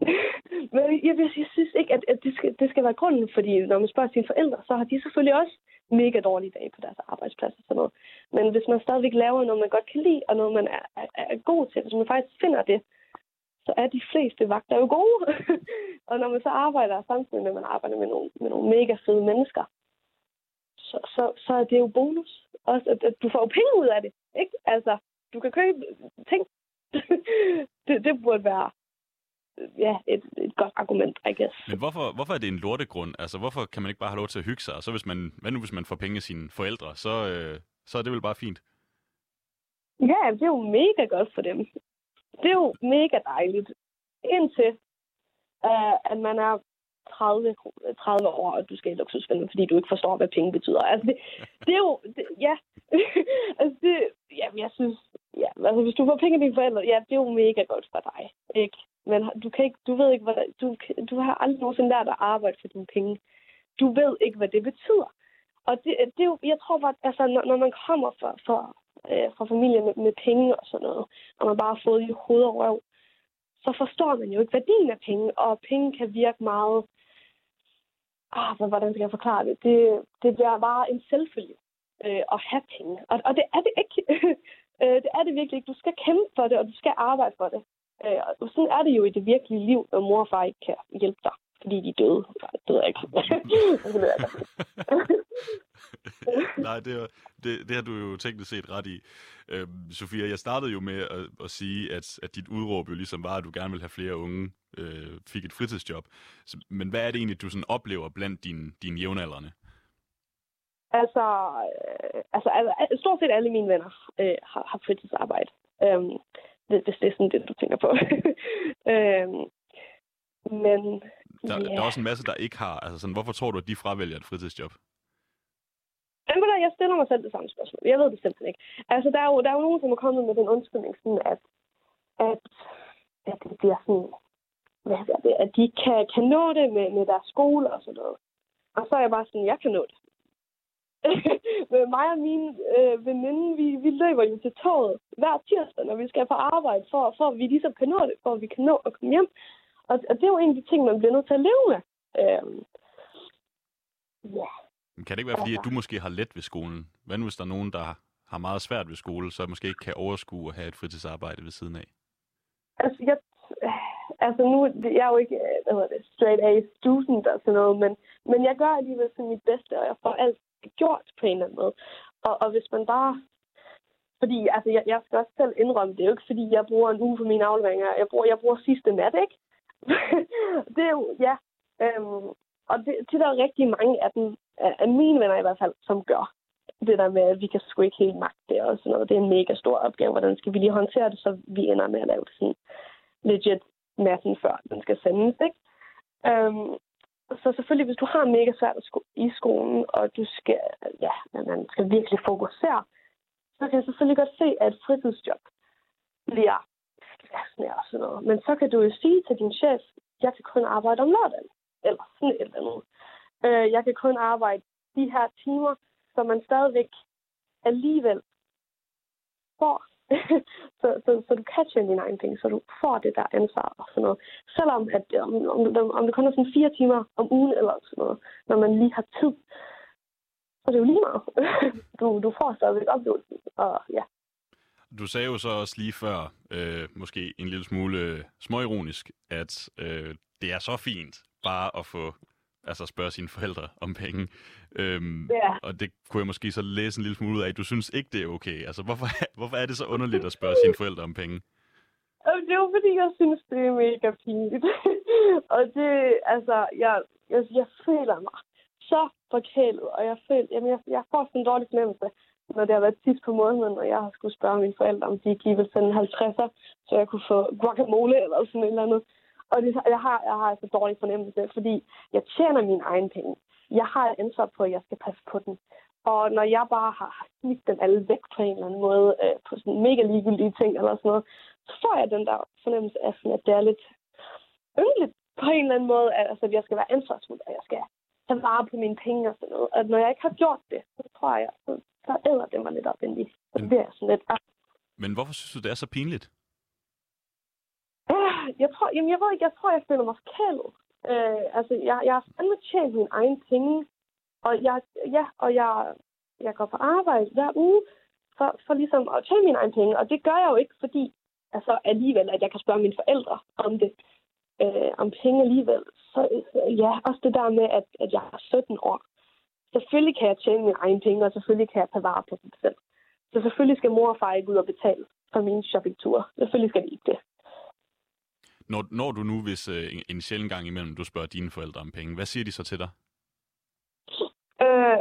[SPEAKER 2] men jeg, jeg, jeg synes ikke, at, at det, skal, det skal være grunden, fordi når man spørger sine forældre, så har de selvfølgelig også mega dårlige dage på deres arbejdsplads og sådan noget. Men hvis man stadigvæk laver noget, man godt kan lide, og noget, man er, er, er god til, hvis man faktisk finder det, så er de fleste vagter jo gode. og når man så arbejder samtidig med, at man arbejder med nogle, med nogle mega fede mennesker, så, så, så er det jo bonus. Også, at, at du får jo penge ud af det. Ikke? Altså, du kan købe ting. det, det burde være ja, et, et godt argument, I guess.
[SPEAKER 1] Men hvorfor, hvorfor er det en lortegrund? Altså, hvorfor kan man ikke bare have lov til at hygge sig? Og så hvis man, hvad nu hvis man får penge af sine forældre, så, øh, så er det vel bare fint?
[SPEAKER 2] Ja, det er jo mega godt for dem. Det er jo mega dejligt. Indtil, uh, at man er 30, 30 år, og du skal i luksusfælden, fordi du ikke forstår, hvad penge betyder. Altså, det, det er jo... Det, ja. altså, det, ja, jeg synes... Ja, altså, hvis du får penge af dine forældre, ja, det er jo mega godt for dig. Ikke? Men du, kan ikke, du ved ikke, hvad, du, du har aldrig nogensinde lært at arbejde for dine penge. Du ved ikke, hvad det betyder. Og det, det er jo, jeg tror bare, altså, når, når man kommer fra, fra, øh, fra familie med, med penge og sådan noget, og man bare har fået i hoved og røv, så forstår man jo ikke værdien af penge, og penge kan virke meget... Ah, hvordan skal jeg forklare det? Det, det bliver bare en selvfølge øh, at have penge. Og, og det er det ikke. Øh, det er det virkelig ikke. Du skal kæmpe for det, og du skal arbejde for det. Øh, og sådan er det jo i det virkelige liv, når mor og far ikke kan hjælpe dig, fordi de er døde. Det ved jeg ikke. det ved jeg ikke.
[SPEAKER 1] Nej, det, er, det, det har du jo tænkt set ret i. Øhm, Sofia, jeg startede jo med at, at sige, at, at dit udråb jo ligesom var, at du gerne vil have flere unge øh, fik et fritidsjob. Så, men hvad er det egentlig, du sådan oplever blandt dine, dine jævnaldrende?
[SPEAKER 2] Altså, øh, altså, altså, stort set alle mine venner øh, har, har fritidsarbejde. Øhm, hvis det er sådan det, du tænker på. øhm, men
[SPEAKER 1] der, yeah. der er også en masse, der ikke har. Altså sådan, hvorfor tror du, at de fravælger et fritidsjob?
[SPEAKER 2] Jamen, jeg stiller mig selv det samme spørgsmål. Jeg ved det simpelthen ikke. Altså, der er jo, der er jo nogen, som er kommet med den undskyldning, sådan at, at, at det bliver sådan, hvad er det, at de kan, kan nå det med, med deres skole og sådan noget. Og så er jeg bare sådan, jeg kan nå det. med mig og min øh, veninde, vi, vi løber jo til toget hver tirsdag, når vi skal på arbejde, for, for at vi ligesom kan nå det, for at vi kan nå at komme hjem. Og, og det er jo en af de ting, man bliver nødt til at leve med. Øhm, ja.
[SPEAKER 1] Men kan det ikke være, fordi at du måske har let ved skolen? Hvad nu, hvis der er nogen, der har meget svært ved skole, så måske ikke kan overskue at have et fritidsarbejde ved siden af?
[SPEAKER 2] Altså, jeg, altså nu, jeg er jo ikke, hvad hedder det, straight A student og sådan noget, men, men jeg gør alligevel sådan mit bedste, og jeg får alt gjort på en eller anden måde. Og, og hvis man bare fordi altså, jeg, jeg skal også selv indrømme, det er jo ikke, fordi jeg bruger en uge på mine afleveringer. Jeg bruger, jeg bruger sidste nat, ikke? det er jo, ja. Øhm, og det, det der er rigtig mange af dem, af mine venner i hvert fald, som gør det der med, at vi kan sgu ikke helt magte det og sådan noget. Det er en mega stor opgave. Hvordan skal vi lige håndtere det, så vi ender med at lave det sådan legit massen før den skal sendes, ikke? Øhm, så selvfølgelig, hvis du har mega svært i skolen, og du skal, ja, man skal virkelig fokusere, så kan jeg selvfølgelig godt se, at et fritidsjob bliver stressende og sådan noget. Men så kan du jo sige til din chef, jeg kan kun arbejde om lørdagen, eller sådan et eller andet. Øh, jeg kan kun arbejde de her timer, så man stadigvæk alligevel får så, så, så du kan tjene dine egne penge, så du får det der ansvar og sådan noget. Selvom at, øh, om, om, om det kun er sådan fire timer om ugen eller sådan noget, når man lige har tid, så er det jo lige meget. du, du får stadigvæk oplevelsen, og ja.
[SPEAKER 1] Du sagde jo så også lige før, øh, måske en lille smule øh, småironisk, at øh, det er så fint bare at få altså spørge sine forældre om penge. Øhm,
[SPEAKER 2] ja.
[SPEAKER 1] Og det kunne jeg måske så læse en lille smule ud af, at du synes ikke, det er okay. Altså, hvorfor, hvorfor er det så underligt at spørge sine forældre om penge?
[SPEAKER 2] Det er jo fordi, jeg synes, det er mega fint. og det, altså, jeg, jeg, jeg føler mig så forkælet, og jeg føler, jamen, jeg, jeg får sådan en dårlig fornemmelse, når det har været sidst på måneden, og jeg har skulle spørge mine forældre, om de ikke lige sende en 50'er, så jeg kunne få guacamole eller sådan et eller andet. Og det, jeg, har, jeg har altså dårlig fornemmelse, fordi jeg tjener mine egne penge. Jeg har et ansvar på, at jeg skal passe på den. Og når jeg bare har smidt dem alle væk på en eller anden måde, øh, på sådan mega ligegyldige ting eller sådan noget, så får jeg den der fornemmelse af, sådan, at det er lidt yndeligt på en eller anden måde, at, altså, at jeg skal være ansvarsfuld, og jeg skal tage vare på mine penge og sådan noget. Og når jeg ikke har gjort det, så tror jeg, så, så æder det mig lidt op ind i. Så bliver jeg sådan lidt... Ah.
[SPEAKER 1] Men hvorfor synes du, det er så pinligt?
[SPEAKER 2] Jeg tror, jamen jeg ved ikke, jeg tror, jeg føler mig forkælet. Øh, altså, jeg, jeg har fandme tjent mine egne penge. Og jeg, ja, og jeg, jeg går på arbejde hver uge for, for ligesom at tjene mine egne penge. Og det gør jeg jo ikke, fordi altså, alligevel, at jeg kan spørge mine forældre om det. Øh, om penge alligevel. Så ja, også det der med, at, at jeg har 17 år. Selvfølgelig kan jeg tjene mine egne penge, og selvfølgelig kan jeg tage vare på dem selv. Så selvfølgelig skal mor og far ikke ud og betale for mine shoppingture. Selvfølgelig skal de ikke det.
[SPEAKER 1] Når, når du nu, hvis øh, en sjældent gang imellem, du spørger dine forældre om penge, hvad siger de så til dig?
[SPEAKER 2] Øh,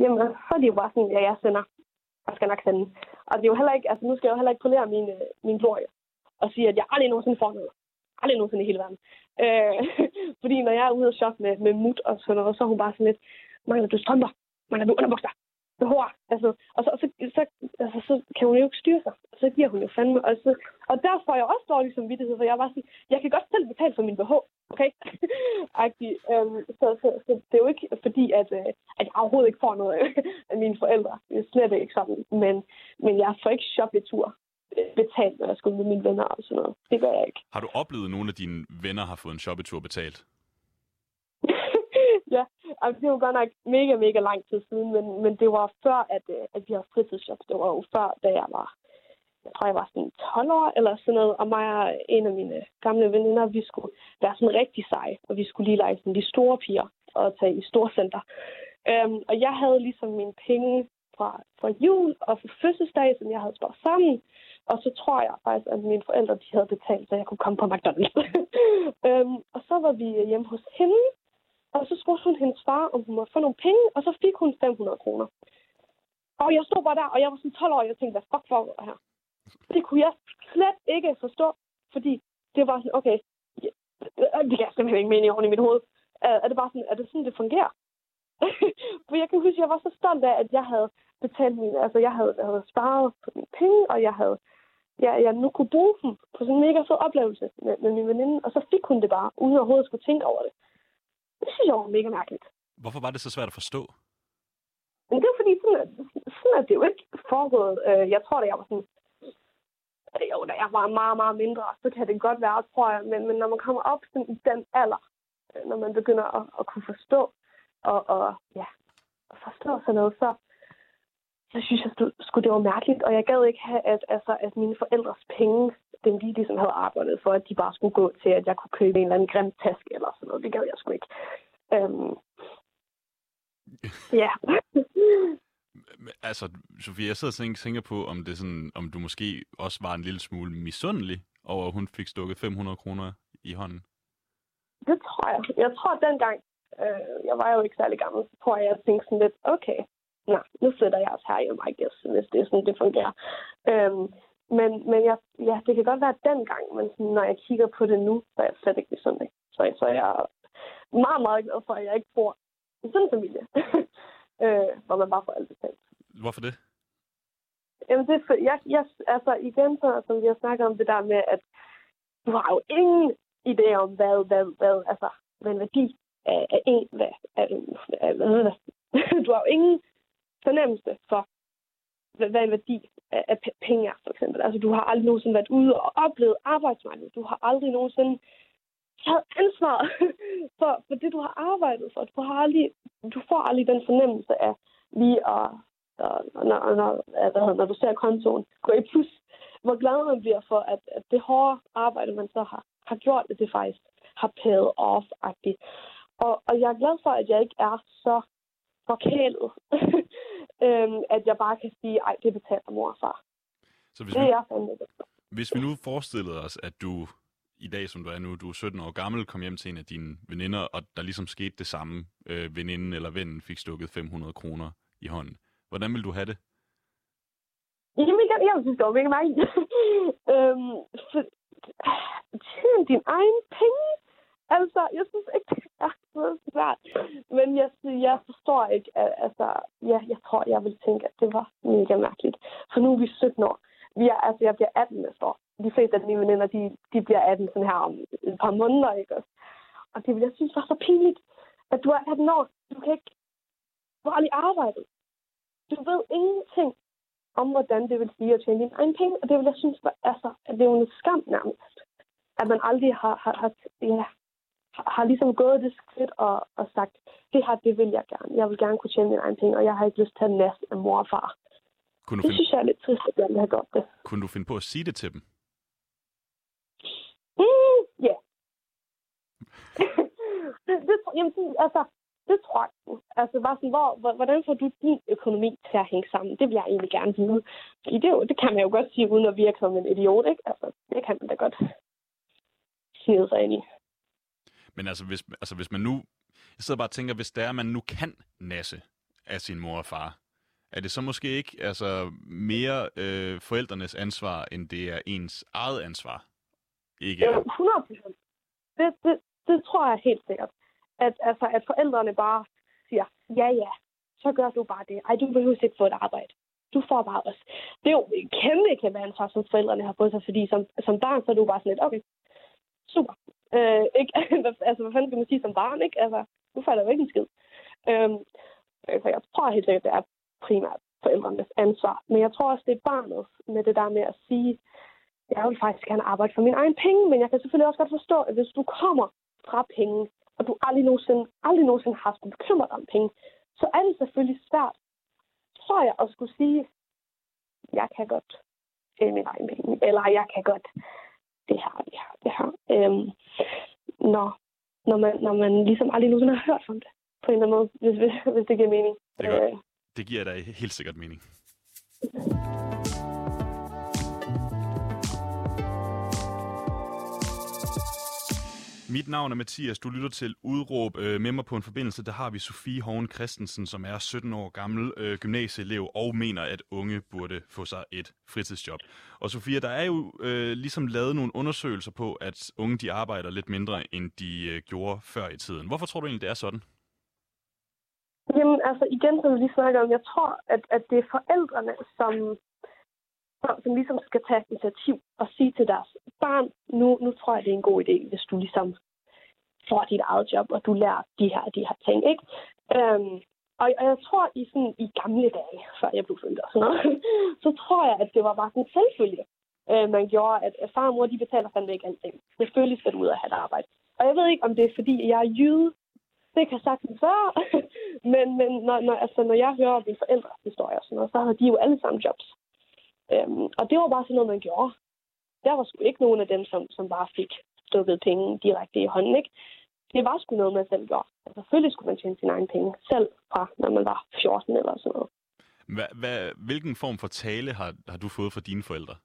[SPEAKER 2] jamen, så er de jo bare sådan, ja, jeg sender. Jeg skal nok sende. Og det er jo heller ikke, altså nu skal jeg jo heller ikke polere min, øh, min glorie og sige, at jeg aldrig nogensinde får noget. Aldrig nogensinde i hele verden. Øh, fordi når jeg er ude og shoppe med, med mut og sådan noget, så er hun bare sådan lidt, mangler du strømper? Mangler du underbukser? behov. Altså, og så, så, så, altså, så kan hun jo ikke styre sig. Og så giver hun jo fandme. Og, så, og der får jeg også dårlig samvittighed, for jeg var sådan, jeg kan godt selv betale for min BH. Okay? øhm, så, så, så, det er jo ikke fordi, at, øh, at jeg overhovedet ikke får noget af mine forældre. Det er slet ikke sådan. Men, men jeg får ikke shoppetur øh, betalt, når jeg skulle med mine venner og sådan noget. Det gør jeg ikke.
[SPEAKER 1] Har du oplevet, at nogle af dine venner har fået en shoppetur betalt?
[SPEAKER 2] Altså, det var godt nok mega, mega lang tid siden, men, men det var før, at, øh, at vi havde fritidsjob. Det var jo før, da jeg var, jeg tror, jeg var sådan 12 år eller sådan noget, og mig og en af mine gamle veninder, vi skulle være sådan rigtig seje, og vi skulle lige lege sådan de store piger og tage i storcenter. Øhm, og jeg havde ligesom mine penge fra, fra jul og fra fødselsdag, som jeg havde sparet sammen. Og så tror jeg faktisk, at mine forældre de havde betalt, så jeg kunne komme på McDonald's. øhm, og så var vi hjemme hos hende, og så spurgte hun hendes far, om hun måtte få nogle penge, og så fik hun 500 kroner. Og jeg stod bare der, og jeg var sådan 12 år, og jeg tænkte, hvad fuck foregår her? Det kunne jeg slet ikke forstå, fordi det var sådan, okay, det kan jeg simpelthen ikke mene i i mit hoved. Er det bare sådan, er det sådan, det fungerer? For jeg kan huske, at jeg var så stolt af, at jeg havde betalt min, altså jeg havde, jeg havde sparet på mine penge, og jeg havde, ja, jeg nu kunne bruge dem på sådan en mega fed oplevelse med, med min veninde, og så fik hun det bare, uden at overhovedet skulle tænke over det. Det synes jeg var mega mærkeligt.
[SPEAKER 1] Hvorfor var det så svært at forstå?
[SPEAKER 2] Men det er fordi, sådan, sådan er det jo ikke foregået. Øh, jeg tror, at jeg var sådan... Jo, da jeg var meget, meget mindre, så kan det godt være, tror jeg. Men, men når man kommer op sådan, i den alder, øh, når man begynder at, at kunne forstå, og, og ja, at forstå sådan noget, så, så synes jeg, at skulle det var mærkeligt. Og jeg gad ikke have, at, altså, at mine forældres penge dem, de ligesom havde arbejdet for, at de bare skulle gå til, at jeg kunne købe en eller anden grim taske eller sådan noget. Det gad jeg sgu ikke. Øhm, ja.
[SPEAKER 1] altså, Sofie, jeg sidder og tænker, på, om, det sådan, om du måske også var en lille smule misundelig over, at hun fik stukket 500 kroner i hånden.
[SPEAKER 2] Det tror jeg. Jeg tror, at dengang, øh, jeg var jo ikke særlig gammel, så tror jeg, at jeg tænkte sådan lidt, okay, nej, nu flytter jeg også her i guess, hvis det er sådan, det fungerer. Øhm, men men jeg, ja, det kan godt være dengang, men sådan, når jeg kigger på det nu, så er jeg slet ikke sådan. Så, så er jeg meget, meget glad for, at jeg ikke bor i sådan en familie, øh, hvor man bare får alt betalt.
[SPEAKER 1] Hvorfor det?
[SPEAKER 2] Jamen, det er for, jeg, jeg, altså igen, så, som vi har snakket om det der med, at du har jo ingen idé om, hvad, hvad, hvad, altså, hvad en værdi af, af en, hvad, af, af, hvad, hvad, du har jo ingen fornemmelse for, hvad, hvad en værdi af, af penge for eksempel. Altså, du har aldrig nogensinde været ude og oplevet arbejdsmarkedet. Du har aldrig nogensinde taget ansvar for, for det, du har arbejdet for. Du, har aldrig, du får aldrig den fornemmelse af lige at, at når, når, når, når du ser kontoen gå i plus, hvor glad man bliver for, at, at det hårde arbejde, man så har, har gjort, at det faktisk har paid off-agtigt. Og, og jeg er glad for, at jeg ikke er så forkælet, øhm, at jeg bare kan sige, ej, det betaler mor og far.
[SPEAKER 1] Så hvis
[SPEAKER 2] det
[SPEAKER 1] vi,
[SPEAKER 2] er fandme
[SPEAKER 1] Hvis vi nu forestillede os, at du i dag, som du er nu, du er 17 år gammel, kom hjem til en af dine veninder, og der ligesom skete det samme. Øh, veninden eller vennen fik stukket 500 kroner i hånden. Hvordan vil du have det?
[SPEAKER 2] Jamen, jeg, jeg synes, det var mega meget. øhm, for, tjen din egen penge. Altså, jeg synes ikke, det er så svært. Men jeg, jeg forstår ikke, at, altså, ja, jeg tror, jeg vil tænke, at det var mega mærkeligt. For nu er vi 17 år. Vi er, altså, jeg bliver 18 næste år. De fleste af mine veninder, de, de bliver 18 sådan her om et par måneder, ikke også? Og det vil jeg synes var så pinligt, at du er 18 år. Du kan ikke... Du har aldrig arbejdet. Du ved ingenting om, hvordan det vil sige at tjene dine egen penge. Og det vil jeg synes, var, altså, at det er jo en skam nærmest. At man aldrig har, har, har, ja, har, ligesom gået det skridt og, og sagt, det her, det vil jeg gerne. Jeg vil gerne kunne tjene mine egen penge, og jeg har ikke lyst til at næste af mor og far.
[SPEAKER 1] Kunne du
[SPEAKER 2] det
[SPEAKER 1] finde,
[SPEAKER 2] synes jeg er lidt trist, at jeg har gjort det.
[SPEAKER 1] kunne du finde på at sige det til dem?
[SPEAKER 2] Mm, ja. det, det, jamen, sådan, altså, det tror jeg. Altså, bare sådan, hvor, hvordan får du din økonomi til at hænge sammen? Det vil jeg egentlig gerne vide. Fordi det, det kan man jo godt sige, uden at virke som en idiot, ikke? Altså, det kan man da godt snide sig ind i.
[SPEAKER 1] Men altså hvis, altså, hvis man nu... Jeg sidder bare og tænker, hvis det er, at man nu kan nasse af sin mor og far, er det så måske ikke altså, mere øh, forældrenes ansvar, end det er ens eget ansvar? Ikke?
[SPEAKER 2] Ja, 100 procent. Det, det, det tror jeg helt sikkert. At, altså, at forældrene bare siger, ja ja, så gør du bare det. Ej, du behøver ikke få et arbejde. Du får bare også. Det er jo et kæmpe, kæmpe ansvar, som forældrene har på sig, fordi som, som barn, så er du bare sådan lidt, okay, super. Øh, ikke? altså, hvad fanden skal man sige som barn, ikke? Altså, nu falder jo ikke en skid. Øhm, øh, så jeg tror helt sikkert, det er primært forældrenes ansvar. Men jeg tror også, det er barnet med det der med at sige, jeg vil faktisk gerne arbejde for min egen penge, men jeg kan selvfølgelig også godt forstå, at hvis du kommer fra penge, og du aldrig nogensinde, aldrig nogensinde har haft bekymre dig om penge, så er det selvfølgelig svært, tror jeg, at skulle sige, jeg kan godt tjene min egen penge, eller jeg kan godt det her, det her, det her. Øhm, når, når, man, når man ligesom aldrig nogensinde har hørt om det, på en eller anden måde, hvis, hvis, hvis det giver mening.
[SPEAKER 1] Det, gør, øh, det giver da helt sikkert mening. Mit navn er Mathias, du lytter til Udråb. Øh, med mig på en forbindelse, der har vi Sofie Hoven Christensen, som er 17 år gammel øh, gymnasieelev og mener, at unge burde få sig et fritidsjob. Og Sofie, der er jo øh, ligesom lavet nogle undersøgelser på, at unge de arbejder lidt mindre, end de øh, gjorde før i tiden. Hvorfor tror du egentlig, det er sådan?
[SPEAKER 2] Jamen, altså igen, som vi lige snakker om, jeg tror, at, at det er forældrene, som, som, som ligesom skal tage initiativ og sige til deres barn, nu, nu tror jeg, det er en god idé, hvis du ligesom får dit eget job, og du lærer de her, de her ting, ikke? Øhm, og, og jeg tror, i, sådan, i gamle dage, før jeg blev født og sådan noget, så tror jeg, at det var bare sådan selvfølgelig, øh, man gjorde, at, at far og mor, de betaler fandme ikke alting. Selvfølgelig skal du ud og have et arbejde. Og jeg ved ikke, om det er, fordi jeg er jyde, det kan sagtens være. men men når, når, altså, når jeg hører mine forældres historier, sådan noget, så havde de jo alle sammen jobs. Øhm, og det var bare sådan noget, man gjorde der var sgu ikke nogen af dem, som, som bare fik stukket penge direkte i hånden, ikke? Det var sgu noget, man selv gjorde. Altså, selvfølgelig skulle man tjene sine egne penge, selv fra, når man var 14 eller sådan noget.
[SPEAKER 1] Hva, hva, hvilken form for tale har, har du fået fra dine forældre?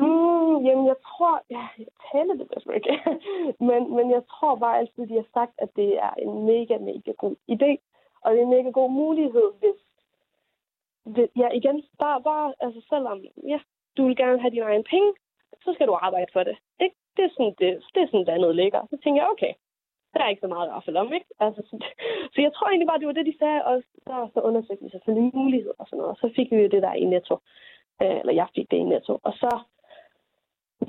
[SPEAKER 2] Mm, jamen, jeg tror... Ja, jeg taler det vist ikke. men, men jeg tror bare altid, de har sagt, at det er en mega, mega god idé. Og det er en mega god mulighed, hvis... hvis ja, igen, bare, bare altså selvom ja, du vil gerne have dine egne penge, så skal du arbejde for det. Ikke? Det, er sådan, det, det er sådan, landet ligger. Så tænker jeg, okay, der er ikke så meget at om, ikke? Altså, så, så jeg tror egentlig bare, det var det, de sagde, og så, så undersøgte vi selvfølgelig muligheder og sådan noget, og så fik vi jo det der i netto. Øh, eller jeg fik det i netto. Og så,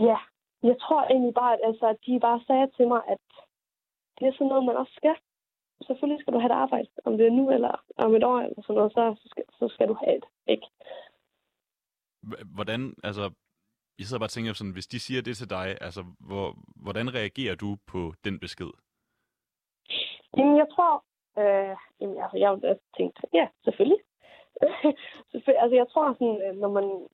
[SPEAKER 2] ja, jeg tror egentlig bare, at, altså, at de bare sagde til mig, at det er sådan noget, man også skal. Selvfølgelig skal du have et arbejde, om det er nu eller om et år eller sådan noget, så, så, skal, så skal du have et, ikke?
[SPEAKER 1] Hvordan, altså, jeg sidder bare og tænker sådan, hvis de siger det til dig, altså, hvor, hvordan reagerer du på den besked?
[SPEAKER 2] Jamen, jeg tror, øh, jamen, altså, jeg har tænkt, ja, selvfølgelig. Altså, jeg tror sådan, øh, når man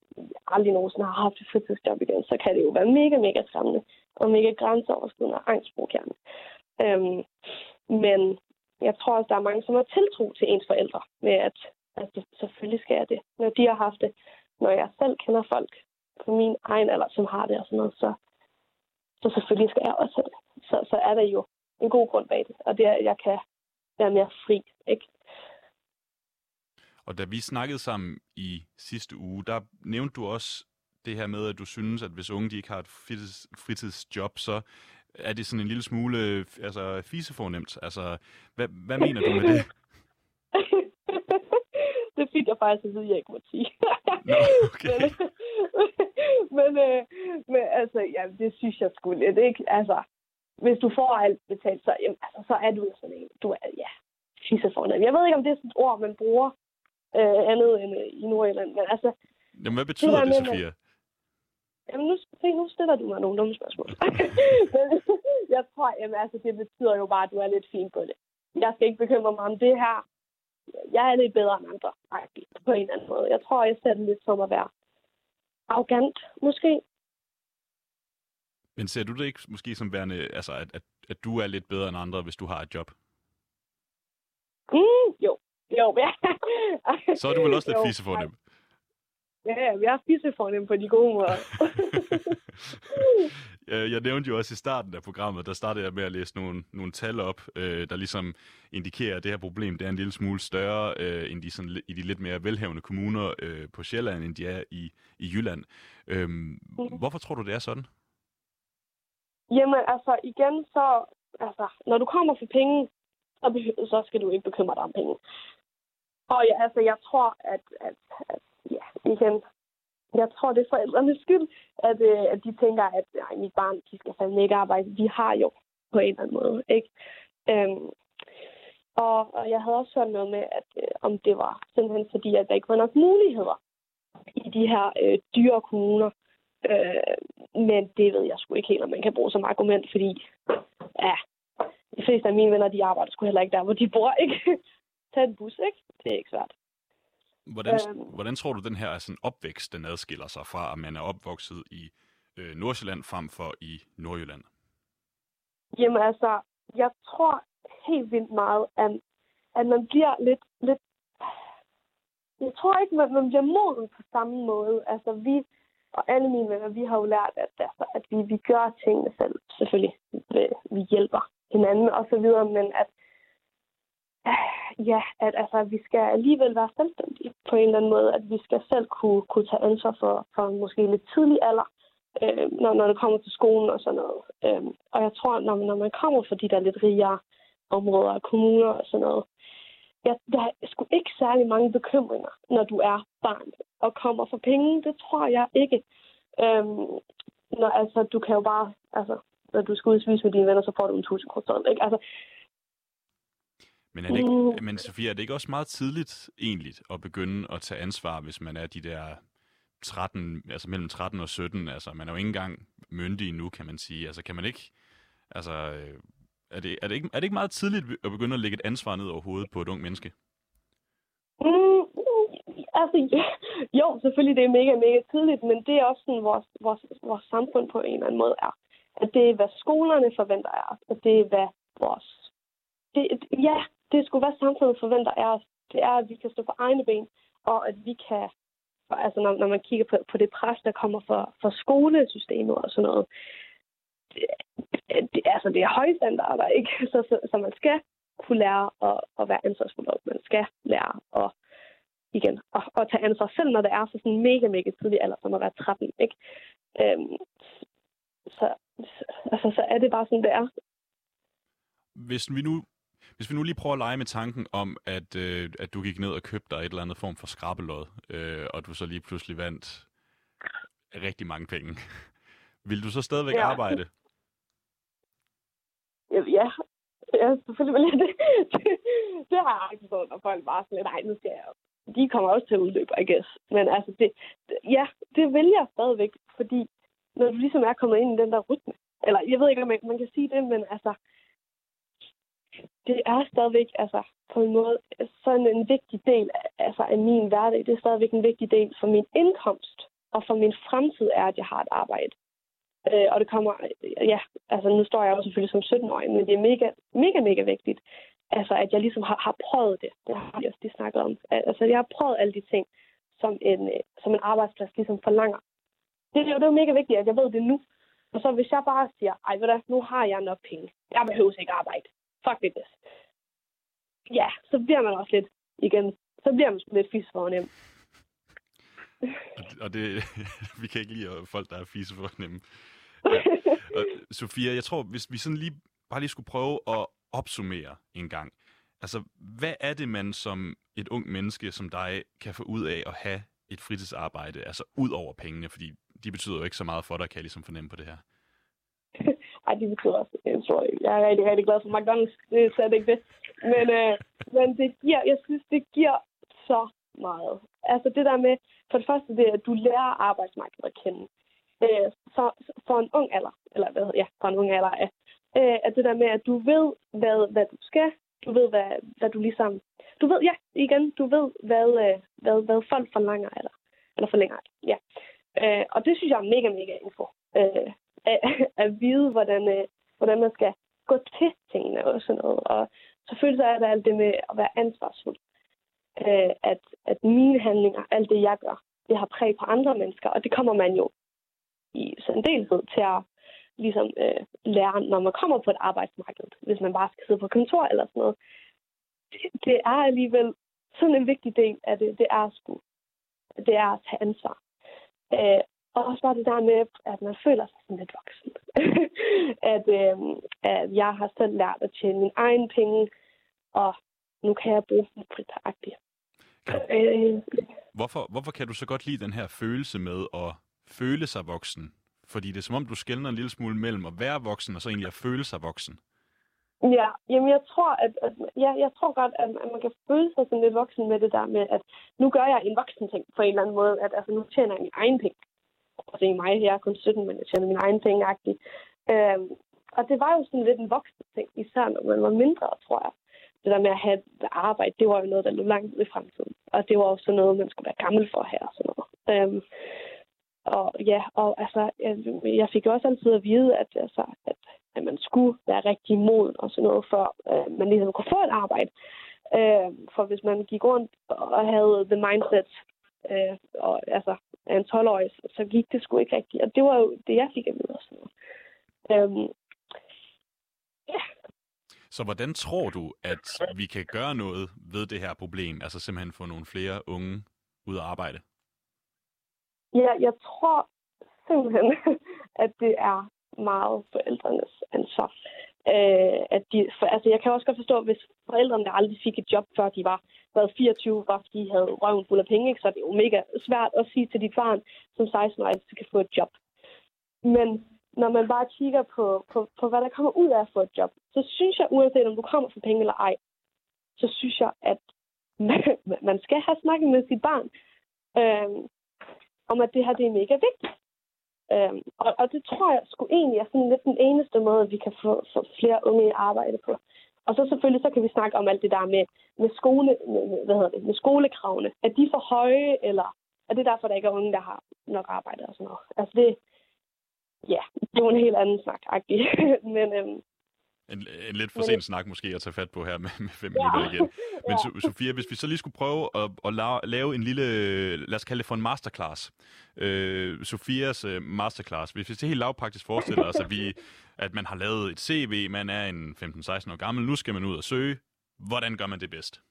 [SPEAKER 2] aldrig nogensinde har haft et fritidsjob igen, så kan det jo være mega, mega skræmmende og mega grænseoverskridende og angstprovokerende. Øhm, men jeg tror også, der er mange, som har tiltro til ens forældre med, at altså, selvfølgelig skal jeg det. Når de har haft det, når jeg selv kender folk på min egen alder, som har det og sådan noget, så, så selvfølgelig skal jeg også have det. Så, så er der jo en god grund bag det, og det er, at jeg kan være mere fri, ikke?
[SPEAKER 1] Og da vi snakkede sammen i sidste uge, der nævnte du også det her med, at du synes, at hvis unge de ikke har et fritids, fritidsjob, så er det sådan en lille smule altså, fisefornemt. Altså, hvad, hvad mener du med det?
[SPEAKER 2] det fik jeg faktisk at vide, at jeg ikke må sige.
[SPEAKER 1] Nå, okay.
[SPEAKER 2] men, men, øh, men altså, ja, det synes jeg sgu lidt, ikke? Altså, hvis du får alt betalt, så, jamen, altså, så er du sådan en, du er, ja, fisefornemt. Jeg ved ikke, om det er sådan et ord, man bruger øh, andet end øh, i Nordjylland, men altså...
[SPEAKER 1] Jamen, hvad betyder det, det Sofia?
[SPEAKER 2] Jamen, nu, nu stiller du mig nogle dumme spørgsmål. jeg tror, jamen, altså, det betyder jo bare, at du er lidt fin på det. Jeg skal ikke bekymre mig om det her. Jeg er lidt bedre end andre, på en eller anden måde. Jeg tror, jeg ser det lidt som at være arrogant, måske.
[SPEAKER 1] Men ser du det ikke måske som værende, altså, at, at, at du er lidt bedre end andre, hvis du har et job?
[SPEAKER 2] Mm, jo. Jo, ja.
[SPEAKER 1] Så er du vel også lidt fissefornem?
[SPEAKER 2] Ja, jeg er fissefornem på de gode måder.
[SPEAKER 1] jeg nævnte jo også i starten af programmet, der startede jeg med at læse nogle, nogle tal op, øh, der ligesom indikerer, at det her problem det er en lille smule større øh, end de, sådan, i de lidt mere velhavende kommuner øh, på Sjælland, end de er i, i Jylland. Mm. Hvorfor tror du, det er sådan?
[SPEAKER 2] Jamen, altså igen, så altså, når du kommer for penge, så, så skal du ikke bekymre dig om penge. Og ja, altså, jeg tror, at, at, at ja, igen, jeg tror, det er forældrenes skyld, at, øh, at de tænker, at nej, mit barn, de skal fandme ikke arbejde. De har jo på en eller anden måde, ikke? Øhm, og, og jeg havde også hørt noget med, at øh, om det var simpelthen fordi, at der ikke var nok muligheder i de her øh, dyre kommuner. Øh, men det ved jeg sgu ikke helt, om man kan bruge som argument, fordi ja, de fleste af mine venner, de arbejder sgu heller ikke der, hvor de bor, ikke? Tag en bus, ikke? Det er ikke svært.
[SPEAKER 1] Hvordan, øhm, hvordan tror du, den her sådan opvækst, den adskiller sig fra, at man er opvokset i øh, Nordsjælland frem for i Nordjylland?
[SPEAKER 2] Jamen altså, jeg tror helt vildt meget, at, at man bliver lidt, lidt... Jeg tror ikke, at man bliver moden på samme måde. Altså, vi og alle mine venner, vi har jo lært, at, altså, at vi, vi gør tingene selv. Selvfølgelig, vi hjælper hinanden og så videre, men at ja, at altså, vi skal alligevel være selvstændige på en eller anden måde, at vi skal selv kunne, kunne tage ansvar for, for måske lidt tidlig alder, øh, når, når det kommer til skolen og sådan noget. Øh, og jeg tror, når, når man kommer fra de der lidt rigere områder og kommuner og sådan noget, ja, der er sgu ikke særlig mange bekymringer, når du er barn og kommer for penge. Det tror jeg ikke. Øhm, når, altså, du kan jo bare, altså, når du skal ud og med dine venner, så får du en 1000 kroner. Ikke? Altså,
[SPEAKER 1] men, er det ikke, mm. men Sofia, er det ikke også meget tidligt egentlig at begynde at tage ansvar, hvis man er de der 13, altså mellem 13 og 17? Altså, man er jo ikke engang myndig nu, kan man sige. Altså, kan man ikke... Altså, øh, er det, er, det ikke, er det ikke meget tidligt at begynde at lægge et ansvar ned over hovedet på et ung menneske?
[SPEAKER 2] Mm, Altså, jo, selvfølgelig det er mega, mega tidligt, men det er også sådan, vores, vores, vores samfund på en eller anden måde er. At det er, hvad skolerne forventer af os, og det er, hvad vores... Det, ja, det skulle hvad samfundet forventer af os. Det er, at vi kan stå på egne ben, og at vi kan... Altså, når, når man kigger på, på det pres, der kommer fra, fra skolesystemet og sådan noget, det, det, altså, det er høje standarder, ikke? Så, så, så man skal kunne lære at, at være ansvarsfuld. Man skal lære at igen, og, at tage ansvar, selv når det er så sådan mega, mega tidlig alder, som at være 13, ikke? Øhm, så, altså, så er det bare sådan, det er.
[SPEAKER 1] Hvis vi nu hvis vi nu lige prøver at lege med tanken om, at, øh, at du gik ned og købte dig et eller andet form for skrabelod, øh, og du så lige pludselig vandt rigtig mange penge. Vil du så stadigvæk ja. arbejde?
[SPEAKER 2] Ja, ja, selvfølgelig vil jeg det. det. det har jeg ikke forstået, når folk bare sådan lidt, nej, nu skal jeg de kommer også til at udløbe, I guess. Men altså, det, ja, det vil jeg stadigvæk, fordi når du ligesom er kommet ind i den der rytme, eller jeg ved ikke, om man, man kan sige det, men altså, det er stadigvæk altså, på en måde sådan en vigtig del altså, af min hverdag. Det er stadigvæk en vigtig del for min indkomst og for min fremtid er, at jeg har et arbejde. Øh, og det kommer, ja, altså nu står jeg jo selvfølgelig som 17-årig, men det er mega, mega, mega vigtigt, altså at jeg ligesom har, har prøvet det. Det har vi også lige snakket om. Altså jeg har prøvet alle de ting, som en, som en arbejdsplads ligesom forlanger. Det, det, er jo, det er jo mega vigtigt, at jeg ved det nu. Og så hvis jeg bare siger, ej ved du, nu har jeg nok penge. Jeg behøver ikke arbejde. Fuck it this. Ja, så bliver man også lidt, igen, så bliver man lidt fis for nem.
[SPEAKER 1] og det, vi kan ikke lide folk, der er fise for nemme. Ja. Og, Sofia, jeg tror, hvis vi sådan lige bare lige skulle prøve at opsummere en gang. Altså, hvad er det, man som et ung menneske som dig kan få ud af at have et fritidsarbejde, altså ud over pengene, fordi de betyder jo ikke så meget for dig, kan jeg ligesom fornemme på det her.
[SPEAKER 2] Ej, de betyder også øh, en stor Jeg er rigtig, rigtig glad for McDonald's, det er slet ikke det. Men, øh, men det giver, jeg synes, det giver så meget. Altså det der med, for det første det, at du lærer arbejdsmarkedet at kende. Øh, så for en ung alder, eller hvad ja, for en ung alder, at øh, at det der med, at du ved, hvad, hvad du skal, du ved, hvad, hvad du ligesom... Du ved, ja, igen, du ved, hvad, øh, hvad, hvad folk forlanger af dig. Eller forlænger af dig, ja. Øh, og det synes jeg er mega, mega info. Øh, at, at vide, hvordan, øh, hvordan man skal gå til tingene og sådan noget. Og selvfølgelig så er der alt det med at være ansvarsfuld. Øh, at, at mine handlinger, alt det jeg gør, det har præg på andre mennesker, og det kommer man jo i sådan delhed til at ligesom øh, lære, når man kommer på et arbejdsmarked, hvis man bare skal sidde på kontor eller sådan noget. Det, det er alligevel sådan en vigtig del af det, det er at skulle, det er at tage ansvar. Øh, og også bare det der med, at man føler sig sådan lidt voksen. at, øh, at jeg har selv lært at tjene mine egne penge, og nu kan jeg bruge dem fritagtigt.
[SPEAKER 1] Øh, hvorfor, hvorfor kan du så godt lide den her følelse med at føle sig voksen? Fordi det er som om, du skældner en lille smule mellem at være voksen, og så egentlig at føle sig voksen.
[SPEAKER 2] Ja, jamen jeg tror, at, at ja, jeg tror godt, at, at man kan føle sig sådan lidt voksen med det der med, at nu gør jeg en voksen ting på en eller anden måde, at altså, nu tjener jeg min egen penge. Og det mig, jeg er kun 17, men jeg tjener min egen penge -agtig. Øhm, og det var jo sådan lidt en voksen ting, især når man var mindre, tror jeg. Det der med at have et arbejde, det var jo noget, der lå langt ud i fremtiden. Og det var også noget, man skulle være gammel for her og sådan noget. Øhm, og ja, og altså, jeg, jeg fik også altid at vide, at, altså, at, at man skulle være rigtig moden og sådan noget, for øh, man ligesom kunne få et arbejde. Øh, for hvis man gik rundt og havde the mindset, øh, og, altså, af en 12-årig, så gik det sgu ikke rigtigt. Og det var jo det, jeg fik at vide. Sådan noget. Øhm,
[SPEAKER 1] ja. Så hvordan tror du, at vi kan gøre noget ved det her problem? Altså simpelthen få nogle flere unge ud at arbejde?
[SPEAKER 2] Ja, jeg tror simpelthen, at det er meget forældrenes ansvar. Øh, at de, for, altså, jeg kan også godt forstå, hvis forældrene aldrig fik et job, før de var været 24, bare fordi de havde røven fuld af penge, ikke? så det er jo mega svært at sige til dit barn som 16-årig, at du kan få et job. Men når man bare kigger på, på, på, hvad der kommer ud af at få et job, så synes jeg, uanset om du kommer for penge eller ej, så synes jeg, at man, man skal have snakket med sit barn. Øh, om, at det her det er mega vigtigt. Øh, og, og det tror jeg sgu egentlig er sådan lidt den eneste måde, vi kan få, få flere unge i arbejde på. Og så selvfølgelig, så kan vi snakke om alt det der med, med, skole, med, hvad hedder det, med skolekravene. Er de for høje, eller er det derfor, der ikke er unge, der har nok arbejde og sådan noget? Altså det, ja, det er jo en helt anden snak, Men øhm,
[SPEAKER 1] en, en lidt for sen snak måske at tage fat på her med, med fem ja. minutter igen. Men ja. Sofia, hvis vi så lige skulle prøve at, at lave en lille, lad os kalde det for en masterclass. Øh, Sofias uh, masterclass. Hvis vi til helt lavpraktisk forestiller os, at, vi, at man har lavet et CV, man er en 15-16 år gammel, nu skal man ud og søge. Hvordan gør man det bedst?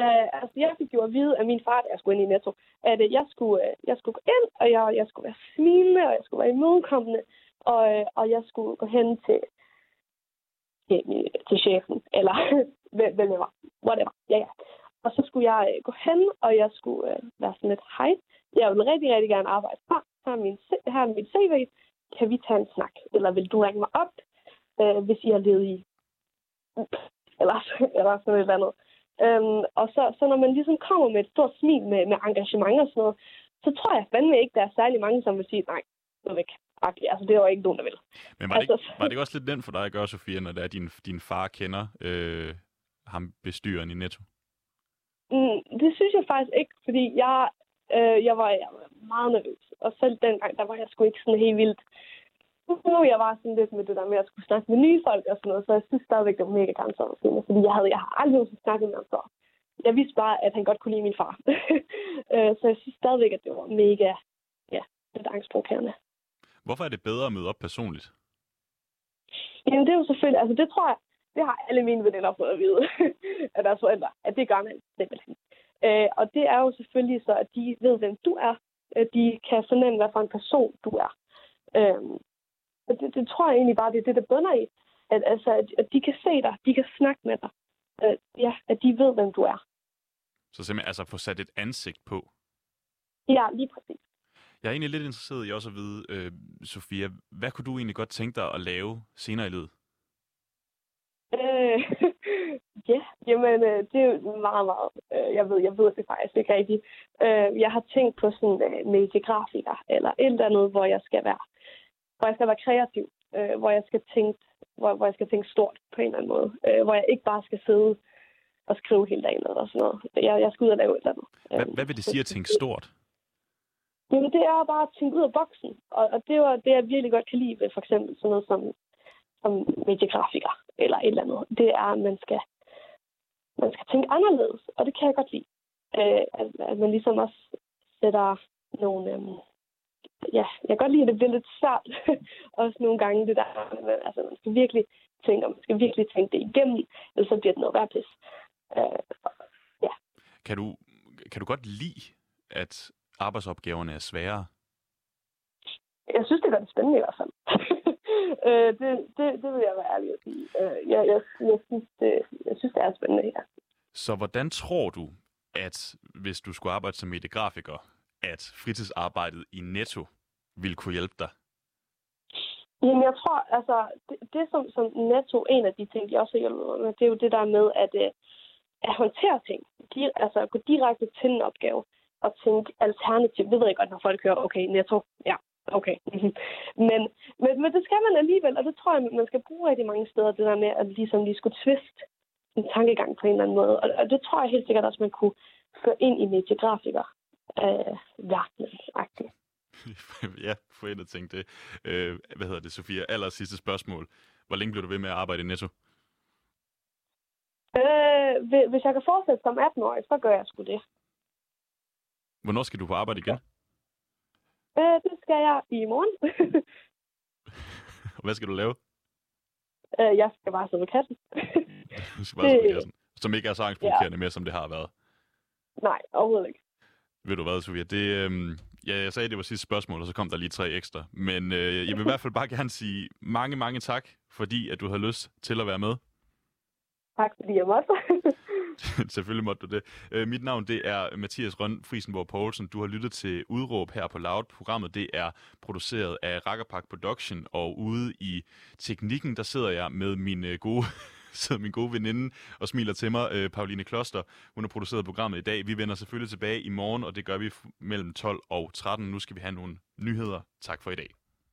[SPEAKER 2] Uh, altså, jeg fik jo at vide af min far, da jeg skulle ind i Netto, at uh, jeg, skulle, uh, jeg skulle gå ind, og jeg, jeg skulle være smilende, og jeg skulle være imødekommende, og, uh, og jeg skulle gå hen til til, øh, til chefen, eller hvem det var, whatever. Ja, ja. Og så skulle jeg øh, gå hen, og jeg skulle øh, være sådan lidt, hej, jeg vil rigtig, rigtig gerne arbejde her. Her er, min, her er mit CV. Kan vi tage en snak? Eller vil du ringe mig op, øh, hvis I er ledige? Eller, eller sådan noget andet. Øhm, og så, så når man ligesom kommer med et stort smil med, med engagement og sådan noget, så tror jeg fandme ikke, der er særlig mange, som vil sige, nej, gå væk. Altså, det var ikke nogen, der ville.
[SPEAKER 1] Men var det, altså, ikke, var det ikke også lidt den for dig at gøre, Sofia, når det er, din, din far kender øh, ham bestyren i Netto?
[SPEAKER 2] Mm, det synes jeg faktisk ikke, fordi jeg, øh, jeg, var, jeg var meget nervøs. Og selv dengang, der var jeg sgu ikke sådan helt vildt. Nu jeg var sådan lidt med det der med at skulle snakke med nye folk og sådan noget, så jeg synes stadigvæk, det var mega grænseoverskridende, fordi jeg, havde, jeg har aldrig snakket med ham før. Jeg vidste bare, at han godt kunne lide min far. Øh, så jeg synes stadigvæk, at det var mega, ja, lidt angstprovokerende.
[SPEAKER 1] Hvorfor er det bedre at møde op personligt?
[SPEAKER 2] Jamen, det er jo selvfølgelig, altså det tror jeg, det har alle mine venner fået at vide af deres forældre, at det gør man simpelthen. Øh, og det er jo selvfølgelig så, at de ved, hvem du er. De kan fornemme, hvad for en person du er. Øh, og det, det tror jeg egentlig bare, det er det, der bunder i. At, altså, at, at de kan se dig, de kan snakke med dig. Øh, ja, at de ved, hvem du er.
[SPEAKER 1] Så simpelthen altså få sat et ansigt på?
[SPEAKER 2] Ja, lige præcis.
[SPEAKER 1] Jeg er egentlig lidt interesseret i også at vide, øh, Sofia, hvad kunne du egentlig godt tænke dig at lave senere i livet?
[SPEAKER 2] Øh, ja, jamen, øh, det er jo meget, meget, øh, jeg ved, jeg ved det faktisk ikke rigtigt. Øh, jeg har tænkt på sådan øh, mediegrafiker, eller et eller andet, hvor jeg skal være, hvor jeg skal være kreativ, øh, hvor jeg skal tænke, hvor, hvor jeg skal tænke stort på en eller anden måde, øh, hvor jeg ikke bare skal sidde og skrive hele dagen eller sådan noget. Jeg, jeg skal ud og lave et eller andet.
[SPEAKER 1] Hvad, hvad vil det sige at tænke stort?
[SPEAKER 2] Jamen, det er bare at tænke ud af boksen. Og, og det var det, jeg virkelig godt kan lide ved for eksempel sådan noget som, som mediegrafiker eller et eller andet. Det er, at man skal, man skal tænke anderledes, og det kan jeg godt lide. Øh, at, at man ligesom også sætter nogle... Øh, ja, jeg kan godt lide, at det bliver lidt svært. også nogle gange det der, men, altså man skal virkelig tænke, og man skal virkelig tænke det igennem, ellers så bliver det noget værd pis. Øh, ja.
[SPEAKER 1] Kan du, kan du godt lide, at arbejdsopgaverne er sværere?
[SPEAKER 2] Jeg synes, det gør det spændende i hvert fald. øh, det, det, det vil jeg være ærlig at sige. Øh, jeg, jeg, jeg, synes, det, jeg synes, det er spændende, ja.
[SPEAKER 1] Så hvordan tror du, at hvis du skulle arbejde som mediegrafiker, at fritidsarbejdet i Netto ville kunne hjælpe dig?
[SPEAKER 2] Jamen, jeg tror, altså, det, det som, som Netto, en af de ting, de også hjælper med, det er jo det der med at, øh, at håndtere ting. De, altså, gå direkte til en opgave at tænke alternativt. Det ved jeg godt, når folk hører, okay, netto, ja, okay. men, men, men det skal man alligevel, og det tror jeg, man skal bruge rigtig mange steder, det der med at ligesom lige skulle twist en tankegang på en eller anden måde. Og, og det tror jeg helt sikkert også, man kunne føre ind i mediegrafiker øh, verdenen -agtigt.
[SPEAKER 1] ja, for ind at tænke det. Øh, hvad hedder det, Sofia? Aller sidste spørgsmål. Hvor længe bliver du ved med at arbejde i Netto?
[SPEAKER 2] Øh, hvis jeg kan fortsætte som 18-årig, så gør jeg sgu det.
[SPEAKER 1] Hvornår skal du på arbejde igen?
[SPEAKER 2] Øh, det skal jeg i morgen.
[SPEAKER 1] Hvad skal du lave?
[SPEAKER 2] Øh, jeg skal bare sidde ved kassen.
[SPEAKER 1] du skal bare sidde ved kassen. Som ikke er så angstprovokerende ja. mere, som det har været.
[SPEAKER 2] Nej, overhovedet ikke.
[SPEAKER 1] Ved du hvad, Sofia? Det, øh, ja, jeg sagde, det var sidste spørgsmål, og så kom der lige tre ekstra. Men øh, jeg vil i hvert fald bare gerne sige mange, mange tak, fordi at du har lyst til at være med.
[SPEAKER 2] Tak fordi jeg måtte.
[SPEAKER 1] Selvfølgelig måtte du det. Øh, mit navn det er Mathias Røn Friesenborg Poulsen. Du har lyttet til Udråb her på Loud. Programmet det er produceret af Rackerpark Production, og ude i teknikken, der sidder jeg med min øh, gode sidder min gode veninde og smiler til mig, øh, Pauline Kloster. Hun har produceret programmet i dag. Vi vender selvfølgelig tilbage i morgen, og det gør vi mellem 12 og 13. Nu skal vi have nogle nyheder. Tak for i dag.